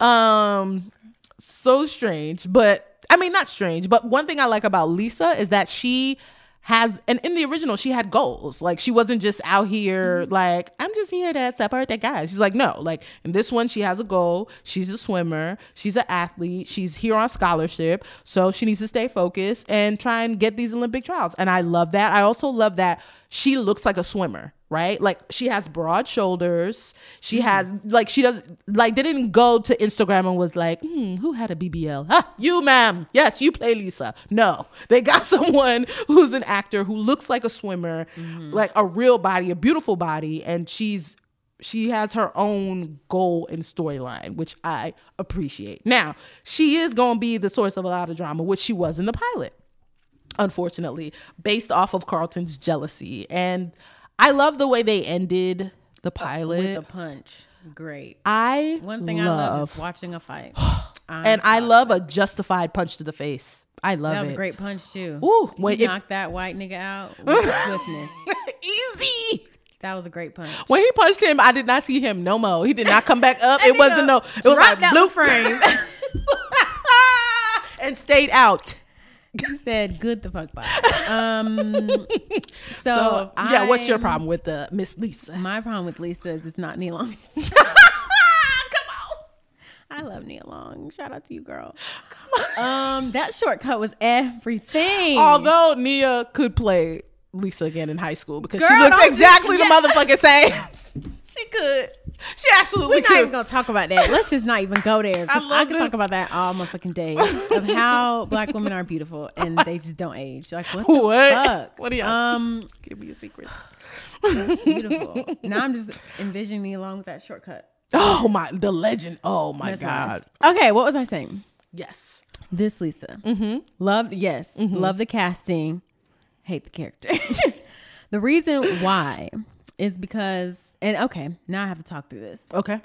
Um so strange, but I mean not strange, but one thing I like about Lisa is that she has and in the original she had goals. Like she wasn't just out here mm-hmm. like I'm just here to support that guy. She's like no, like in this one she has a goal. She's a swimmer, she's an athlete, she's here on scholarship, so she needs to stay focused and try and get these Olympic trials. And I love that. I also love that she looks like a swimmer right? Like she has broad shoulders. She Mm-hmm. has like she does like they didn't go to Instagram and was like, hmm, who had a BBL? Ah, you, ma'am. Yes, you play Lisa. No, they got someone who's an actor who looks like a swimmer, Mm-hmm. like a real body, a beautiful body, and she's she has her own goal and storyline, which I appreciate. Now, she is going to be the source of a lot of drama, which she was in the pilot unfortunately, based off of Carlton's jealousy. And I love the way they ended the uh, pilot. With the punch. Great. I One thing I love is watching a fight. And I love a justified punch to the face. I love that was it. a great punch too. Ooh, he wait, if- knocked that white nigga out with swiftness. Easy. That was a great punch. When he punched him, I did not see him no more. He did not come back up. it wasn't no. It was like blue frame. and stayed out. He said, "Good the fuck bye." Um, so, So yeah, what's your problem with the Miss Lisa? My problem with Lisa is it's not Nia Long. Come on. I love Nia Long. Shout out to you, girl. Um, that shortcut was everything. Although Nia could play Lisa again in high school because she Girl, looks don't do- exactly yeah. the motherfucking same. She could. She absolutely We're not could. even gonna talk about that. Let's just not even go there. I I, love can this. talk about that all motherfucking day of how black women are beautiful and they just don't age. Like what the What? fuck? What are y'all- Um, Give me a secret. beautiful. now I'm just envisioning me along with that shortcut. Oh my, the legend. Oh my Mesmerized. god. Okay, what was I saying? Yes. This Lisa. Mm-hmm. Loved, yes, love the casting. Hate the character. the reason why is because, and okay, now I have to talk through this. Okay.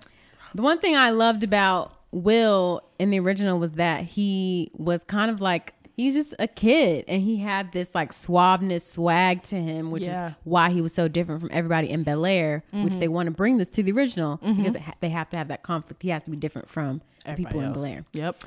The one thing I loved about Will in the original was that he was kind of like he's just a kid and he had this like suaveness swag to him, which Yeah. is why he was so different from everybody in Bel Air, which they want to bring this to the original because ha- they have to have that conflict. He has to be different from the people in Bel Air. Yep.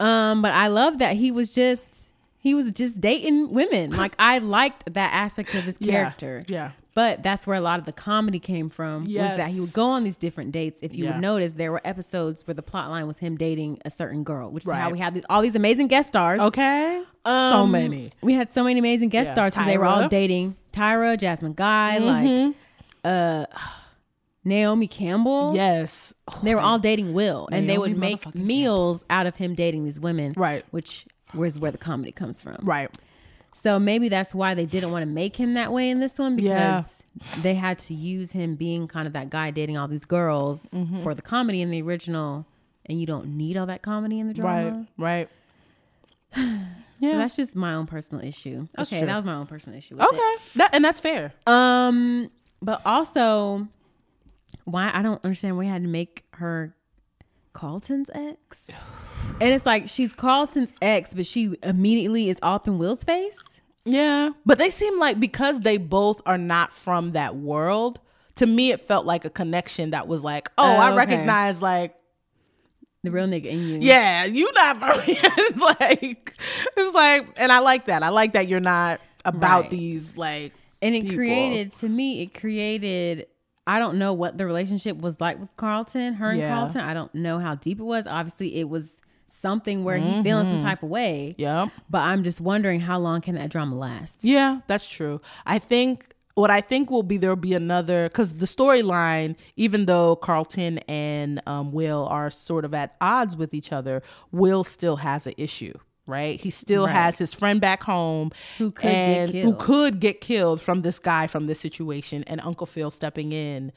Um, but I love that he was just he was just dating women. Like I liked that aspect of his Yeah. character. Yeah. But that's where a lot of the comedy came from. Was that he would go on these different dates. If you Yeah. would notice, there were episodes where the plot line was him dating a certain girl, which is how we had these, all these amazing guest stars. Okay. so Um, many. We had so many amazing guest Yeah. stars because they were all dating Tyra, Jasmine Guy, Mm-hmm. like uh Naomi Campbell. Yes. They were all dating Will, and they would make meals out of him dating these women. Right. Which was where the comedy comes from. Right. So maybe that's why they didn't want to make him that way in this one because Yeah. they had to use him being kind of that guy dating all these girls Mm-hmm. for the comedy in the original, and you don't need all that comedy in the drama. Right. Right. So that's just my own personal issue. okay, true. that was my own personal issue. With Okay. That and that's fair. Um, but also, why I don't understand why you had to make her Carlton's ex. And it's like she's Carlton's ex, but she immediately is off in Will's face. Yeah. But they seem like because they both are not from that world, to me it felt like a connection that was like, oh, Oh, I okay. recognize like The real nigga in you. Yeah, you not here. It's like it's like and I like that. I like that you're not about Right. these like and it people. created to me it created I don't know what the relationship was like with Carlton, her and Yeah. Carlton. I don't know how deep it was. Obviously, it was something where he feeling Mm-hmm. some type of way. Yeah. But I'm just wondering how long can that drama last? Yeah, that's true. I think what I think will be there'll be another because the storyline, even though Carlton and um, Will are sort of at odds with each other, Will still has an issue. Right, he still Right. has his friend back home Who could get and who could get killed from this guy from this situation, and Uncle Phil stepping in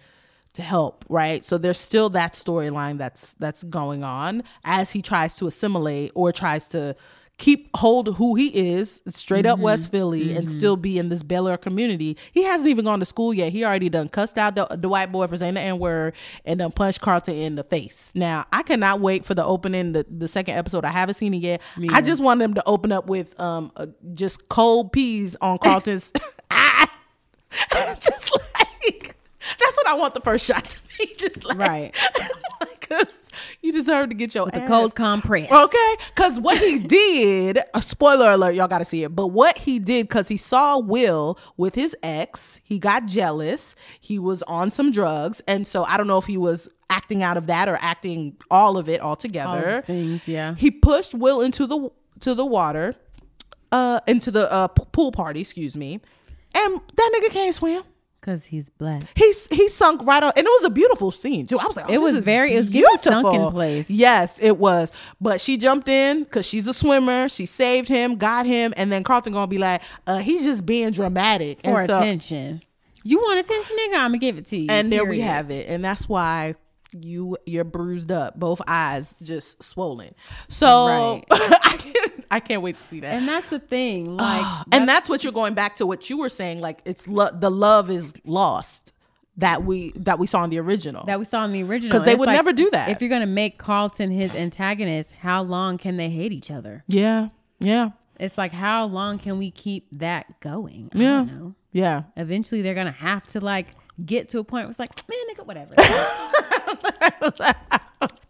to help. Right, so there's still that storyline that's that's going on as he tries to assimilate or tries to keep hold who he is straight up Mm-hmm. West Philly and still be in this Bel Air community. He hasn't even gone to school yet. He already done cussed out the, the white boy for saying the N word and then punched Carlton in the face. Now I cannot wait for the opening, the, the second episode. I haven't seen it yet. I just want them to open up with um uh, just cold peas on Carlton's eye. just like that's what I want the first shot to be. Just like Right. Because you deserve to get your The ass cold compress. Okay, because what he did, a spoiler alert, y'all got to see it. But what he did, because he saw Will with his ex, he got jealous. He was on some drugs, and so I don't know if he was acting out of that or acting all of it all All together. the things, yeah. He pushed Will into the to the water, uh, into the uh, pool party. Excuse me, and that nigga can't swim. Because he's black. He's he sunk right on, and it was a beautiful scene too. I was like, oh, It was very- it was giving sunken beautiful. place. Yes, it was. But she jumped in because she's a swimmer. She saved him, got him, and then Carlton gonna be like, uh, he's just being dramatic For and so, attention. You want attention, nigga? I'm going to give it to you. And there we have it, and that's why you you're bruised up, both eyes just swollen. So Right. I can't I can't wait to see that. And that's the thing. Like, and that's what you're going back to what you were saying like it's lo- the love is lost that we that we saw in the original that we saw in the original because they It's would never do that. If you're gonna make Carlton his antagonist, how long can they hate each other? yeah yeah It's like how long can we keep that going? I Yeah. don't know. yeah Eventually, they're gonna have to like get to a point where it's like, man, nigga, whatever.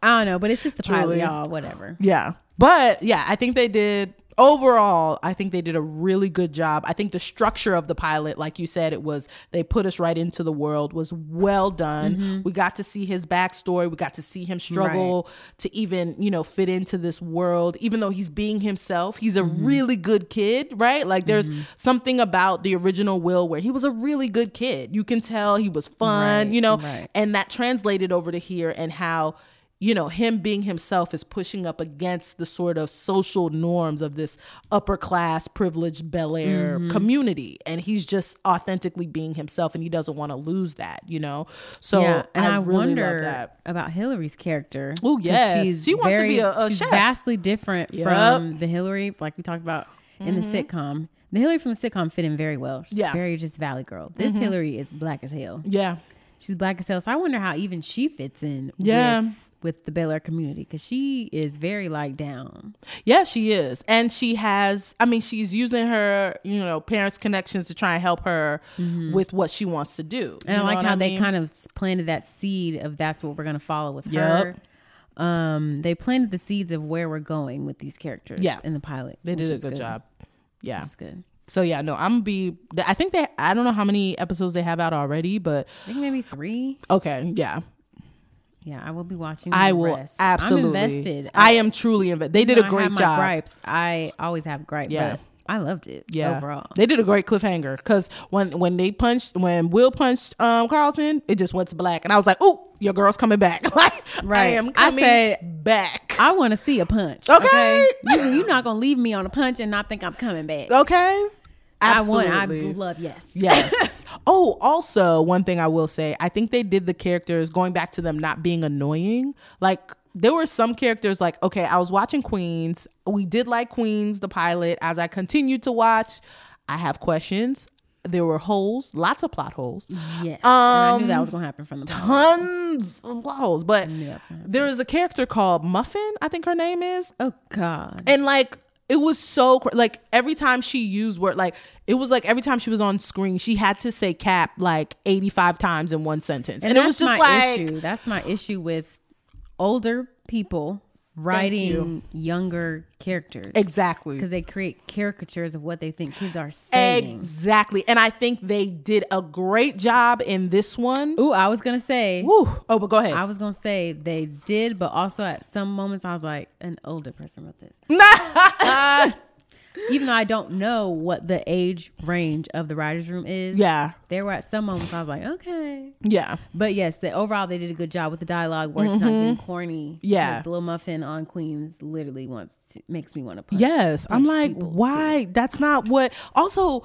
I don't know, but it's just the pilot, Truly. y'all. Whatever. yeah but yeah i think they did overall i think they did a really good job. I think the structure of the pilot like you said it was they put us right into the world was well done. Mm-hmm. We got to see his backstory. We got to see him struggle to even you know fit into this world. Even though he's being himself he's a mm-hmm. really good kid right? Like there's mm-hmm. something about the original will where he was a really good kid. You can tell he was fun Right, you know? right. and that translated over to here and how you know him being himself is pushing up against the sort of social norms of this upper class privileged bel air Mm-hmm. community and he's just authentically being himself and he doesn't want to lose that you know so yeah, and I, really love wonder that about Hillary's character. Oh, yes. She wants to be a- a she's chef. vastly different Yep. from the Hillary, like we talked about in the sitcom. The Hillary from the sitcom fit in very well. She's Yeah. very just Valley Girl. This Hillary is black as hell. yeah She's black as hell. So I wonder how even she fits in Yeah. with, with the Bel Air community because she is very like down. Yeah, she is. And she has, I mean, she's using her, you know, parents' connections to try and help her with what she wants to do. Mm-hmm. And I like how they kind of planted that seed of that's what we're going to follow with her. Um, they planted the seeds of where we're going with these characters Yeah. in the pilot. They did a is good, job. Yeah. Is good. So yeah, no, I'm gonna be. I think they. I don't know how many episodes they have out already, but I think maybe three. okay, yeah, Yeah, I will be watching. I will rest. absolutely. I'm invested. I am truly invested. They did a know, I great have my job. gripes. I always have gripes. Yeah. but I loved it. Yeah, overall. they did a great cliffhanger because when when they punched when Will punched um Carlton, it just went to black, and I was like, "Oh, your girl's coming back!" like, right. I am I coming said- back. I want to see a punch. Okay. you, you're not gonna leave me on a punch and not think I'm coming back. okay, absolutely. I want. I love. Yes. Yes. oh, also, one thing I will say, I think they did the characters going back to them not being annoying. Like there were some characters like, okay, I was watching Queens. We did like Queens, the pilot. As I continued to watch, I have questions. There were holes, lots of plot holes, Yes. and I knew that Um, was gonna happen from the tons of plot holes. But knew that was gonna happen. there is a character called Muffin, I think her name is. Oh God. And like it was so cr- like every time she used word like it was like every time she was on screen she had to say cap like 85 times in one sentence. And, it was that's just my like issue. That's my issue with older people writing younger characters Exactly. because they create caricatures of what they think kids are saying. Exactly. And I think they did a great job in this one. Ooh, I was gonna say. Woo. Oh, but go ahead. I was gonna say they did, but also at some moments I was like, an older person wrote this. Even though I don't know what the age range of the writers' room is, yeah. there were at some moments I was like, okay. Yeah. But yes, the overall they did a good job with the dialogue where it's not getting corny. Mm-hmm. Yeah. the little muffin on Queens literally wants to, makes me want to punch. Yes. I'm like, people, too. why? That's not what. Also,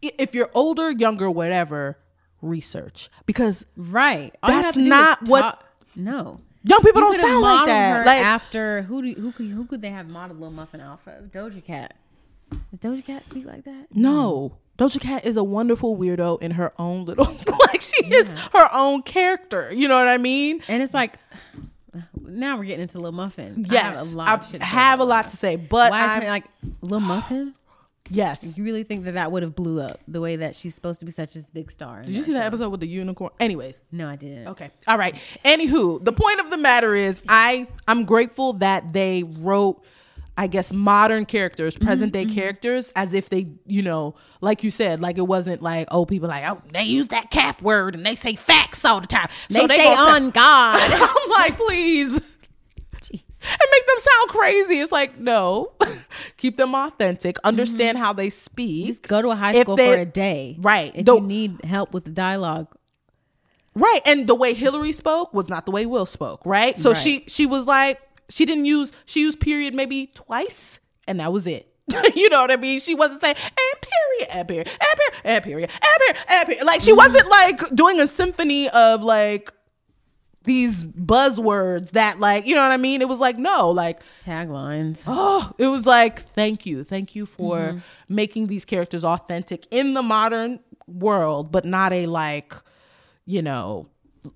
if you're older, younger, whatever, research because Right. All That's not what- No. Young people You don't sound like that. Like, after who do who could who could they have modeled Little Muffin off of? Doja Cat. Does Doja Cat speak like that? no. Doja Cat is a wonderful weirdo in her own little, like she is her own character. You know what I mean? And it's like now we're getting into Little Muffin. I Yes, have a lot, I to say have a lot to say, but Why is I'm, like Little Muffin? Yes. You really think that that would have blew up the way that she's supposed to be such a big star? Did you see that show? episode with the unicorn? Anyways, No, I didn't. Okay. All right. Anywho, the point of the matter is I I'm grateful that they wrote I guess modern characters, mm-hmm, present day mm-hmm. characters, as if they, you know, like you said, like it wasn't like, oh, people like, oh, they use that cap word and they say facts all the time. They, so say gonna on God. I'm like, please. And make them sound crazy. It's like, no. Keep them authentic. Understand mm-hmm. how they speak. Just go to a high school they- for a day. Right. If The- you need help with the dialogue, Right. And the way Hillary spoke was not the way Will spoke, right? So Right. she she was like she didn't use she used period maybe twice and that was it. you know what I mean? She wasn't saying and period, and period, and period, and period, and period, and period. Like she mm-hmm. wasn't like doing a symphony of like these buzzwords that like, you know what I mean? It was like no, like taglines. oh, it was like thank you. Thank you for Mm-hmm. making these characters authentic in the modern world, but not a like, you know,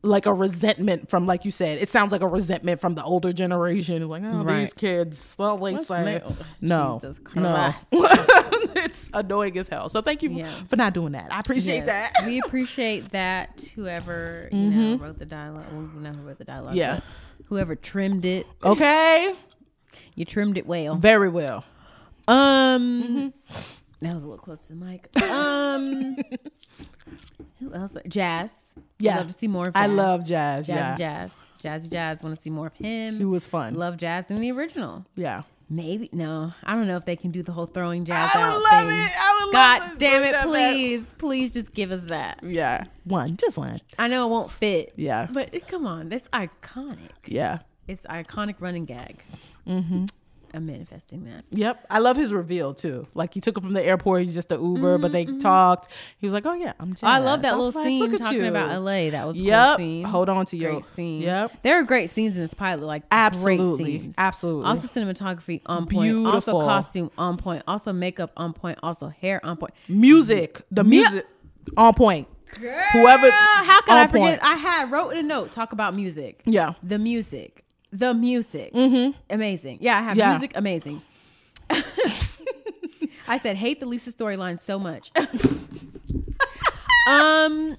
like a resentment from like you said. It sounds like a resentment from the older generation. Like, oh, Right. these kids, well, they say no, no. It's annoying as hell. So thank you for not doing that. I appreciate Yes, that. we appreciate that. Whoever you know wrote the dialogue, well, we know who wrote the dialogue. Mm-hmm. Yeah. Whoever trimmed it, Okay, you trimmed it well. very well. Um, that was a little close to the mic. Um, who else? Jazz. Yeah. I'd love to see more of. I love Jazz. Jazz. yeah, Jazz. Jazzy Jazz. Want to see more of him. he was fun. Love Jazz in the original. yeah, Maybe no. I don't know if they can do the whole throwing Jazz I out would love thing. it. I would God love it. damn Bring it! that back. Please, please, just give us that. Yeah, one, just one. I know it won't fit. Yeah. But come on, that's iconic. Yeah. It's iconic running gag. Mm-hmm. I'm manifesting that. Yep. I love his reveal too. Like he took him from the airport. He's just the Uber, but they talked. He was like, "Oh yeah, I'm." Jazz. Mm-hmm, I love that I little like, scene "Look talking you." about LA. That was Yep. cool scene. Hold on to your great scene. Yep. There are great scenes in this pilot, like Absolutely. Absolutely. Also cinematography on point. Beautiful. Also costume on point. Also makeup on point. Also hair on point. music. The music on point. Whoever. how on I forget? point. I had wrote in a note talk about music. Yeah. The music. The music. Mm-hmm. Amazing. Yeah, I have Yeah. music. Amazing. I said hate the Lisa storyline so much. um,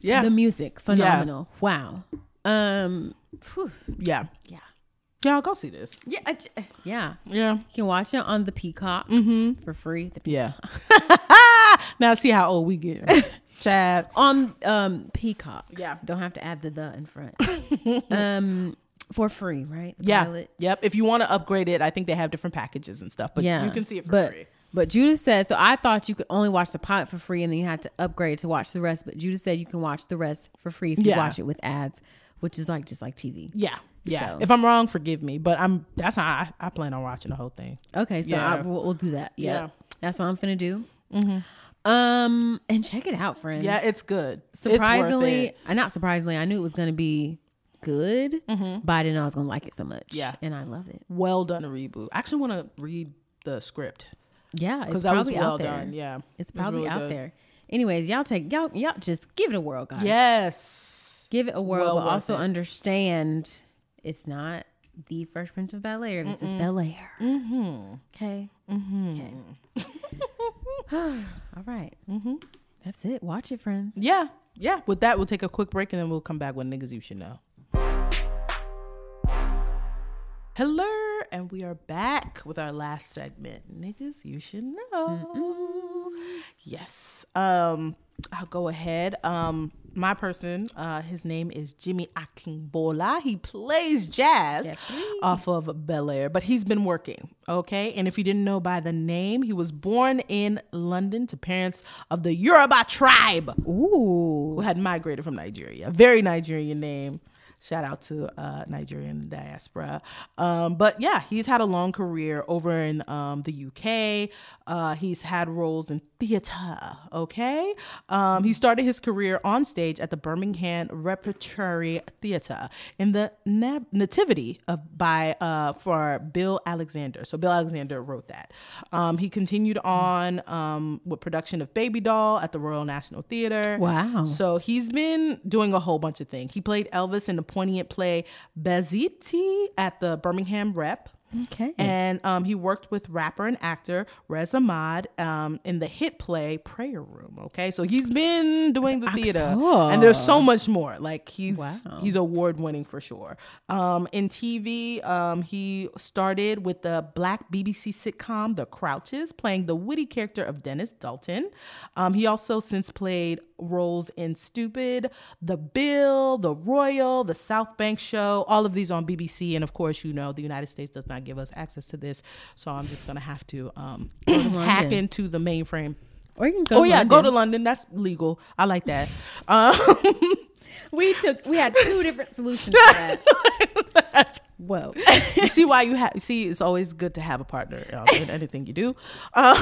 Yeah. the music phenomenal. Wow. Um, phew. yeah. yeah, Yeah. I'll go see this. yeah, I j- yeah. Yeah. You can watch it on the Peacock Mm-hmm. for free. The Yeah. now see how old we get. Chad. on um Peacock. Yeah. don't have to add the the in front. um, for free, right? The Yeah. pilot. Yep. If you want to upgrade it, I think they have different packages and stuff, but yeah, you can see it for but, free. But Judah said so. I thought you could only watch the pilot for free, and then you had to upgrade to watch the rest. But Judah said you can watch the rest for free if you Yeah. watch it with ads, which is like just like TV. Yeah. Yeah. So- If I'm wrong, forgive me, but I'm. That's how I, I plan on watching the whole thing. Okay, so Yeah. I, we'll, we'll do that. Yeah. Yeah. Mm-hmm. that's what I'm gonna do. Um, and check it out, friends. Yeah, it's good. It's surprisingly, it. uh, not surprisingly, I knew it was gonna be good, but I didn't know I was gonna like it so much. Mm-hmm. Yeah. and I love it. well done reboot. I actually want to read the script Yeah, because that was well out there. done. Yeah, It's It probably really out good. there. Anyways, y'all take y'all y'all just give it a whirl, guys. Yes. give it a whirl, Well but also it. understand it's not the Fresh Prince of Bel Air. This is Bel Air. Mm-hmm. Okay. Mm-hmm. Okay. All right. Mm-hmm. That's it. Watch it, friends. Yeah, yeah. With that, we'll take a quick break and then we'll come back with niggas you should know. Hello, and we are back with our last segment. Niggas, you should know. Yes. Um, I'll go ahead. Um, my person, uh, his name is Jimmy Akingbola. He plays jazz Jeffrey. off of Bel Air, but he's been working. Okay. And if you didn't know by the name, he was born in London to parents of the Yoruba tribe Ooh. who had migrated from Nigeria. Very Nigerian name. Shout out to uh, Nigerian diaspora. Um, but yeah, he's had a long career over in um, the UK. Uh, he's had roles in theater. Okay. Um, he started his career on stage at the Birmingham Repertory Theater in the Na- Nativity of by uh, for Bill Alexander. So Bill Alexander wrote that. Um, he continued on um, with production of Baby Doll at the Royal National Theater. Wow. So he's been doing a whole bunch of things. He played Elvis in the poignant play Behzti at the Birmingham Rep. Okay. And um, he worked with rapper and actor Riz Ahmed um, in the hit play Prayer Room. Okay, so he's been doing the theater, and there's so much more. Like he's Wow. he's award winning for sure. Um, in TV, um, he started with the Black BBC sitcom The Crouches, playing the witty character of Dennis Dalton. Um, he also since played roles in Stupid, The Bill, The Royal, The South Bank Show, all of these on BBC. And of course, you know, the United States does not give us access to this. So I'm just going to have to um, hack into the mainframe. or you can go. Oh, yeah, go to London. London. That's legal. I like that. Um, We took. We had two different solutions for that. Whoa. you see why you have, see, it's always good to have a partner um, in anything you do. Um,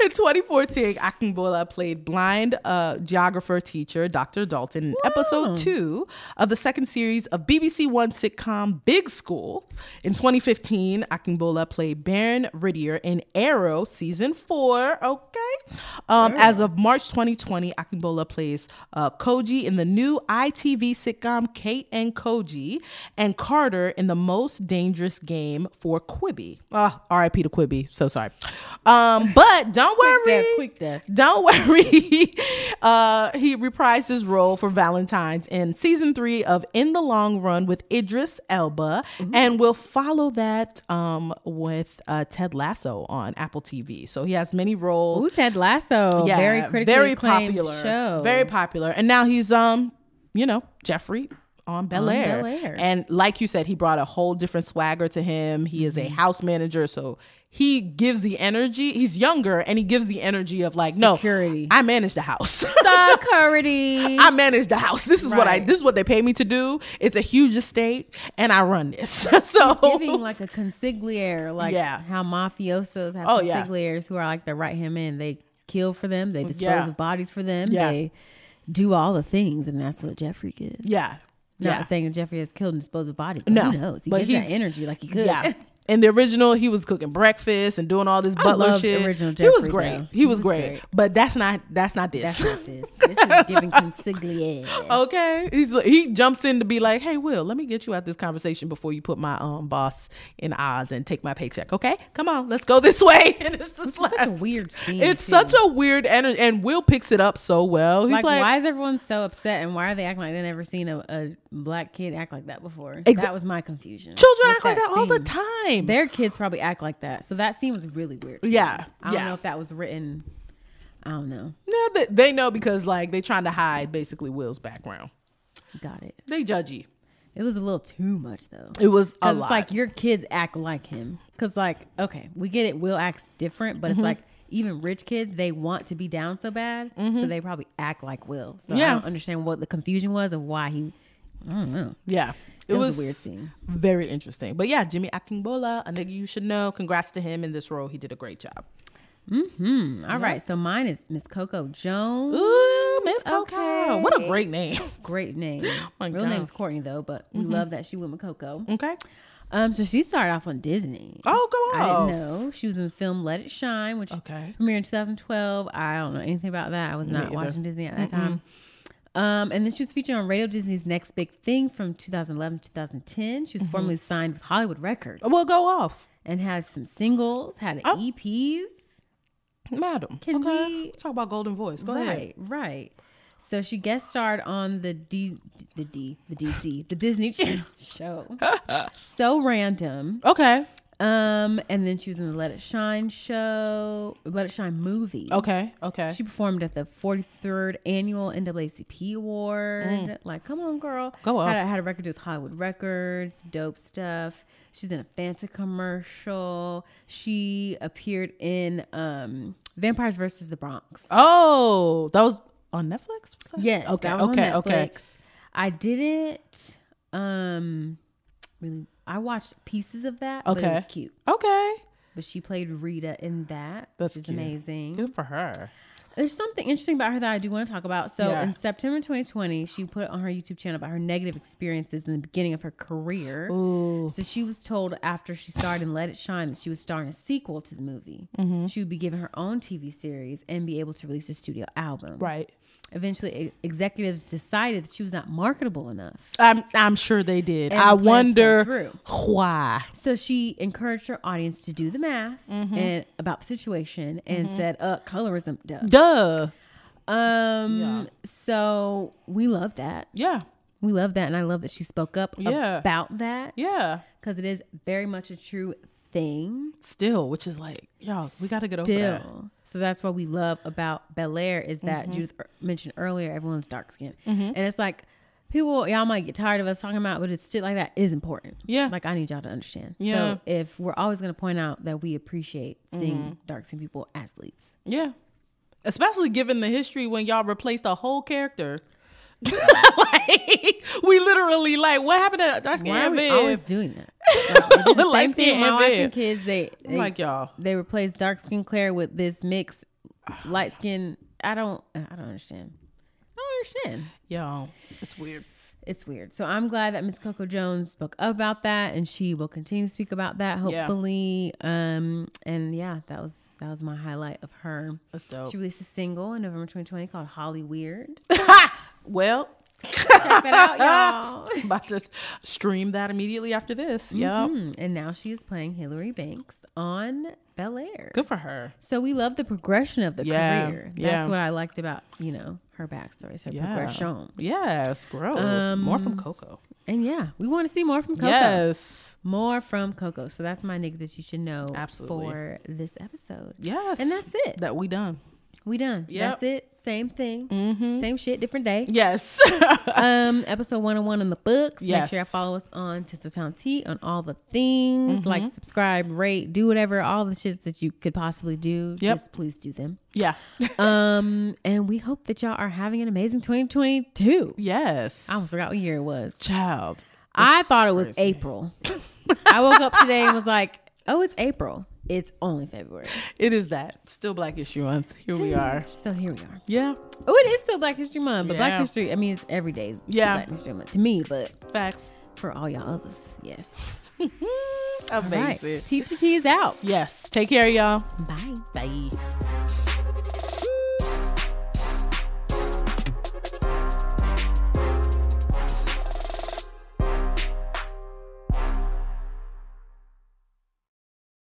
In 2014, Akingbola played blind uh, geographer teacher Dr. Dalton in episode two of the second series of BBC One sitcom Big School. In 2015, Akingbola played Baron Reiter in Arrow season four. Okay. Um, As of March 2020, Akingbola plays uh, Koji in the new ITV sitcom Kate and Koji and Carter in the most dangerous game for Quibi. Uh, RIP to Quibi. So sorry. Um, but don't worry. death, quick death. Don't worry. uh, he reprised his role for Valentine's in season three of In the Long Run with Idris Elba, and we'll follow that um, with uh, Ted Lasso on Apple TV. So he has many roles. Ooh, Ted Lasso. yeah, very critically very popular, show. very popular, and now he's um, you know, Jeffrey on Bel Air. And like you said, he brought a whole different swagger to him. He is a house manager, so he gives the energy. He's younger, and he gives the energy of like, Security. no, I manage the house. Security. I manage the house. This is what I. This is what they pay me to do. It's a huge estate, and I run this. so Giving like a consigliere, like Yeah. how mafiosos have Oh, yeah. consiglieres who are like the right hand man. They kill for them, they dispose Yeah. of bodies for them, Yeah. they do all the things, and that's what Jeffrey gives. yeah, Not yeah. saying Jeffrey has killed and disposed of bodies. But No, who knows? He but gives that he's- energy like he could. Yeah. In the original, he was cooking breakfast and doing all this butler shit. original he was great. though. He, was, great. great. But that's not that's not this. That's not this. This is giving consigliere. okay. He's he jumps in to be like, "Hey, Will, let me get you out this conversation before you put my um boss in odds and take my paycheck. Okay, come on, let's go this way." And it's just like such a weird scene. it's too. such a weird energy, and Will picks it up so well. He's like, like, why is everyone so upset and why are they acting like they never seen a, a black kid act like that before? Exa- that was my confusion. "Children act like that all the scene. Time." Their kids probably act like that. So that scene was really weird. to me. Yeah, I don't yeah. know if that was written. I don't know. No, they, they know because like they're trying to hide basically Will's background. Got it. They judgy. It was a little too much though. It was a lot. it's like your kids act like him. Because like, okay, we get it. Will acts different, but Mm-hmm. it's like even rich kids they want to be down so bad, so they probably act like Will. So Mm-hmm. Yeah. I don't understand what the confusion was of why he. I don't know. yeah, It, was, a weird scene. Very interesting. But yeah, Jimmy Akingbola, a nigga you should know. Congrats to him in this role. He did a great job. Hmm. All right, so mine is Miss Coco Jones. Ooh, Miss Coco. Okay. What a great name. Great name. My Real God. name's Courtney though, but we love that she went with Coco. Okay. Um, so she started off on Disney. Oh, go on. I didn't know she was in the film Let It Shine, which Okay. premiered in 2012. I don't know anything about that. I was not either. watching Disney at that time. Um, and then she was featured on Radio Disney's Next Big Thing from 2011 to 2010. She was formerly signed with Hollywood Records Well, go off, and had some singles, had Oh. EPs. madam. Can okay. we- talk about Golden Voice? Go ahead. right, right. So she guest starred on the D, the D, the DC, the Disney Channel show. so random. Okay. Um, and then she was in the Let It Shine show, Let It Shine movie. Okay. Okay. She performed at the 43rd annual NAACP award. Like, come on, girl. Mm. Go on. Had a, had a record with Hollywood Records. Dope stuff. She's in a Fanta commercial. She appeared in um, Vampires versus the Bronx. oh, that was on Netflix. Was that? Yes. Okay. okay. Okay. Netflix. I didn't um really. I watched pieces of that. But it Okay. was cute. Okay. But she played Rita in that. That's which is cute. amazing. Good for her. There's something interesting about her that I do want to talk about. So Yeah. in September 2020, she put on her YouTube channel about her negative experiences in the beginning of her career. Ooh. So she was told after she starred in Let It Shine that she was starring a sequel to the movie. Mm-hmm. She would be given her own TV series and be able to release a studio album. Right. Eventually, executives decided that she was not marketable enough. I'm I'm sure they did. And I the wonder why. So she encouraged her audience to do the math Mm-hmm. and about the situation and said, "Uh, colorism, duh." Duh. Um. Yeah. So we love that. Yeah. We love that, and I love that she spoke up Yeah. about that. Yeah. because it is very much a true thing. Still, which is like, y'all, we got to get over that. So that's what we love about Bel Air is that Mm-hmm. Judith er- mentioned earlier. Everyone's dark skinned and it's like people y'all might get tired of us talking about, but it's still like that is important. Yeah. like I need y'all to understand. Yeah. So if we're always going to point out that we appreciate seeing Mm-hmm. dark skinned people as leads. Yeah. Especially given the history when y'all replaced a whole character. like we literally like what happened to dark skin Why are we always doing that? Like, the Light same skin thing. My wife and kids, they, they like y'all. they replaced dark skin Claire with this mix light skin. I don't I don't understand. I don't understand. Y'all. It's weird. It's weird. So I'm glad that Miss Coco Jones spoke up about that and she will continue to speak about that Yeah. hopefully. Um and yeah, that was that was my highlight of her. That's dope. She released a single in November 2020 called Holly Weird. well, Check that out, y'all. About to stream that immediately after this. Yeah. Hmm, And now she is playing Hilary Banks on Bel Air. Good for her. So we love the progression of the Yeah, career. That's yeah. what I liked about, you know, her backstory, her Yeah. progression. Yes, growth. More from Coco. And yeah, we want to see more from Coco. Yes. More from Coco. So that's my nigga that you should know Absolutely. for this episode. Yes. And that's it. That we done. We done. Yep. That's it. Same thing. Mm-hmm. Same shit, different day. Yes. um, episode 101 on the books. Yes. Make sure you follow us on Tinseltown Tea on all the things. Mm-hmm. Like, subscribe, rate, do whatever, all the shits that you could possibly do. Yep. Just please do them. yeah. um, and we hope that y'all are having an amazing 2022. yes. I almost forgot what year it was. Child. I thought it was crazy. April. I woke up today and was like, oh, it's April. It's only February. It is that. Still Black History Month. Here we are. So here we are. Yeah. Oh, it is still Black History Month, but Black History, I mean, it's every day is Yeah. Black History Month to me, but Facts. for all y'all others, yes. Amazing. Right. T T is out. Yes. Take care, y'all. Bye. Bye.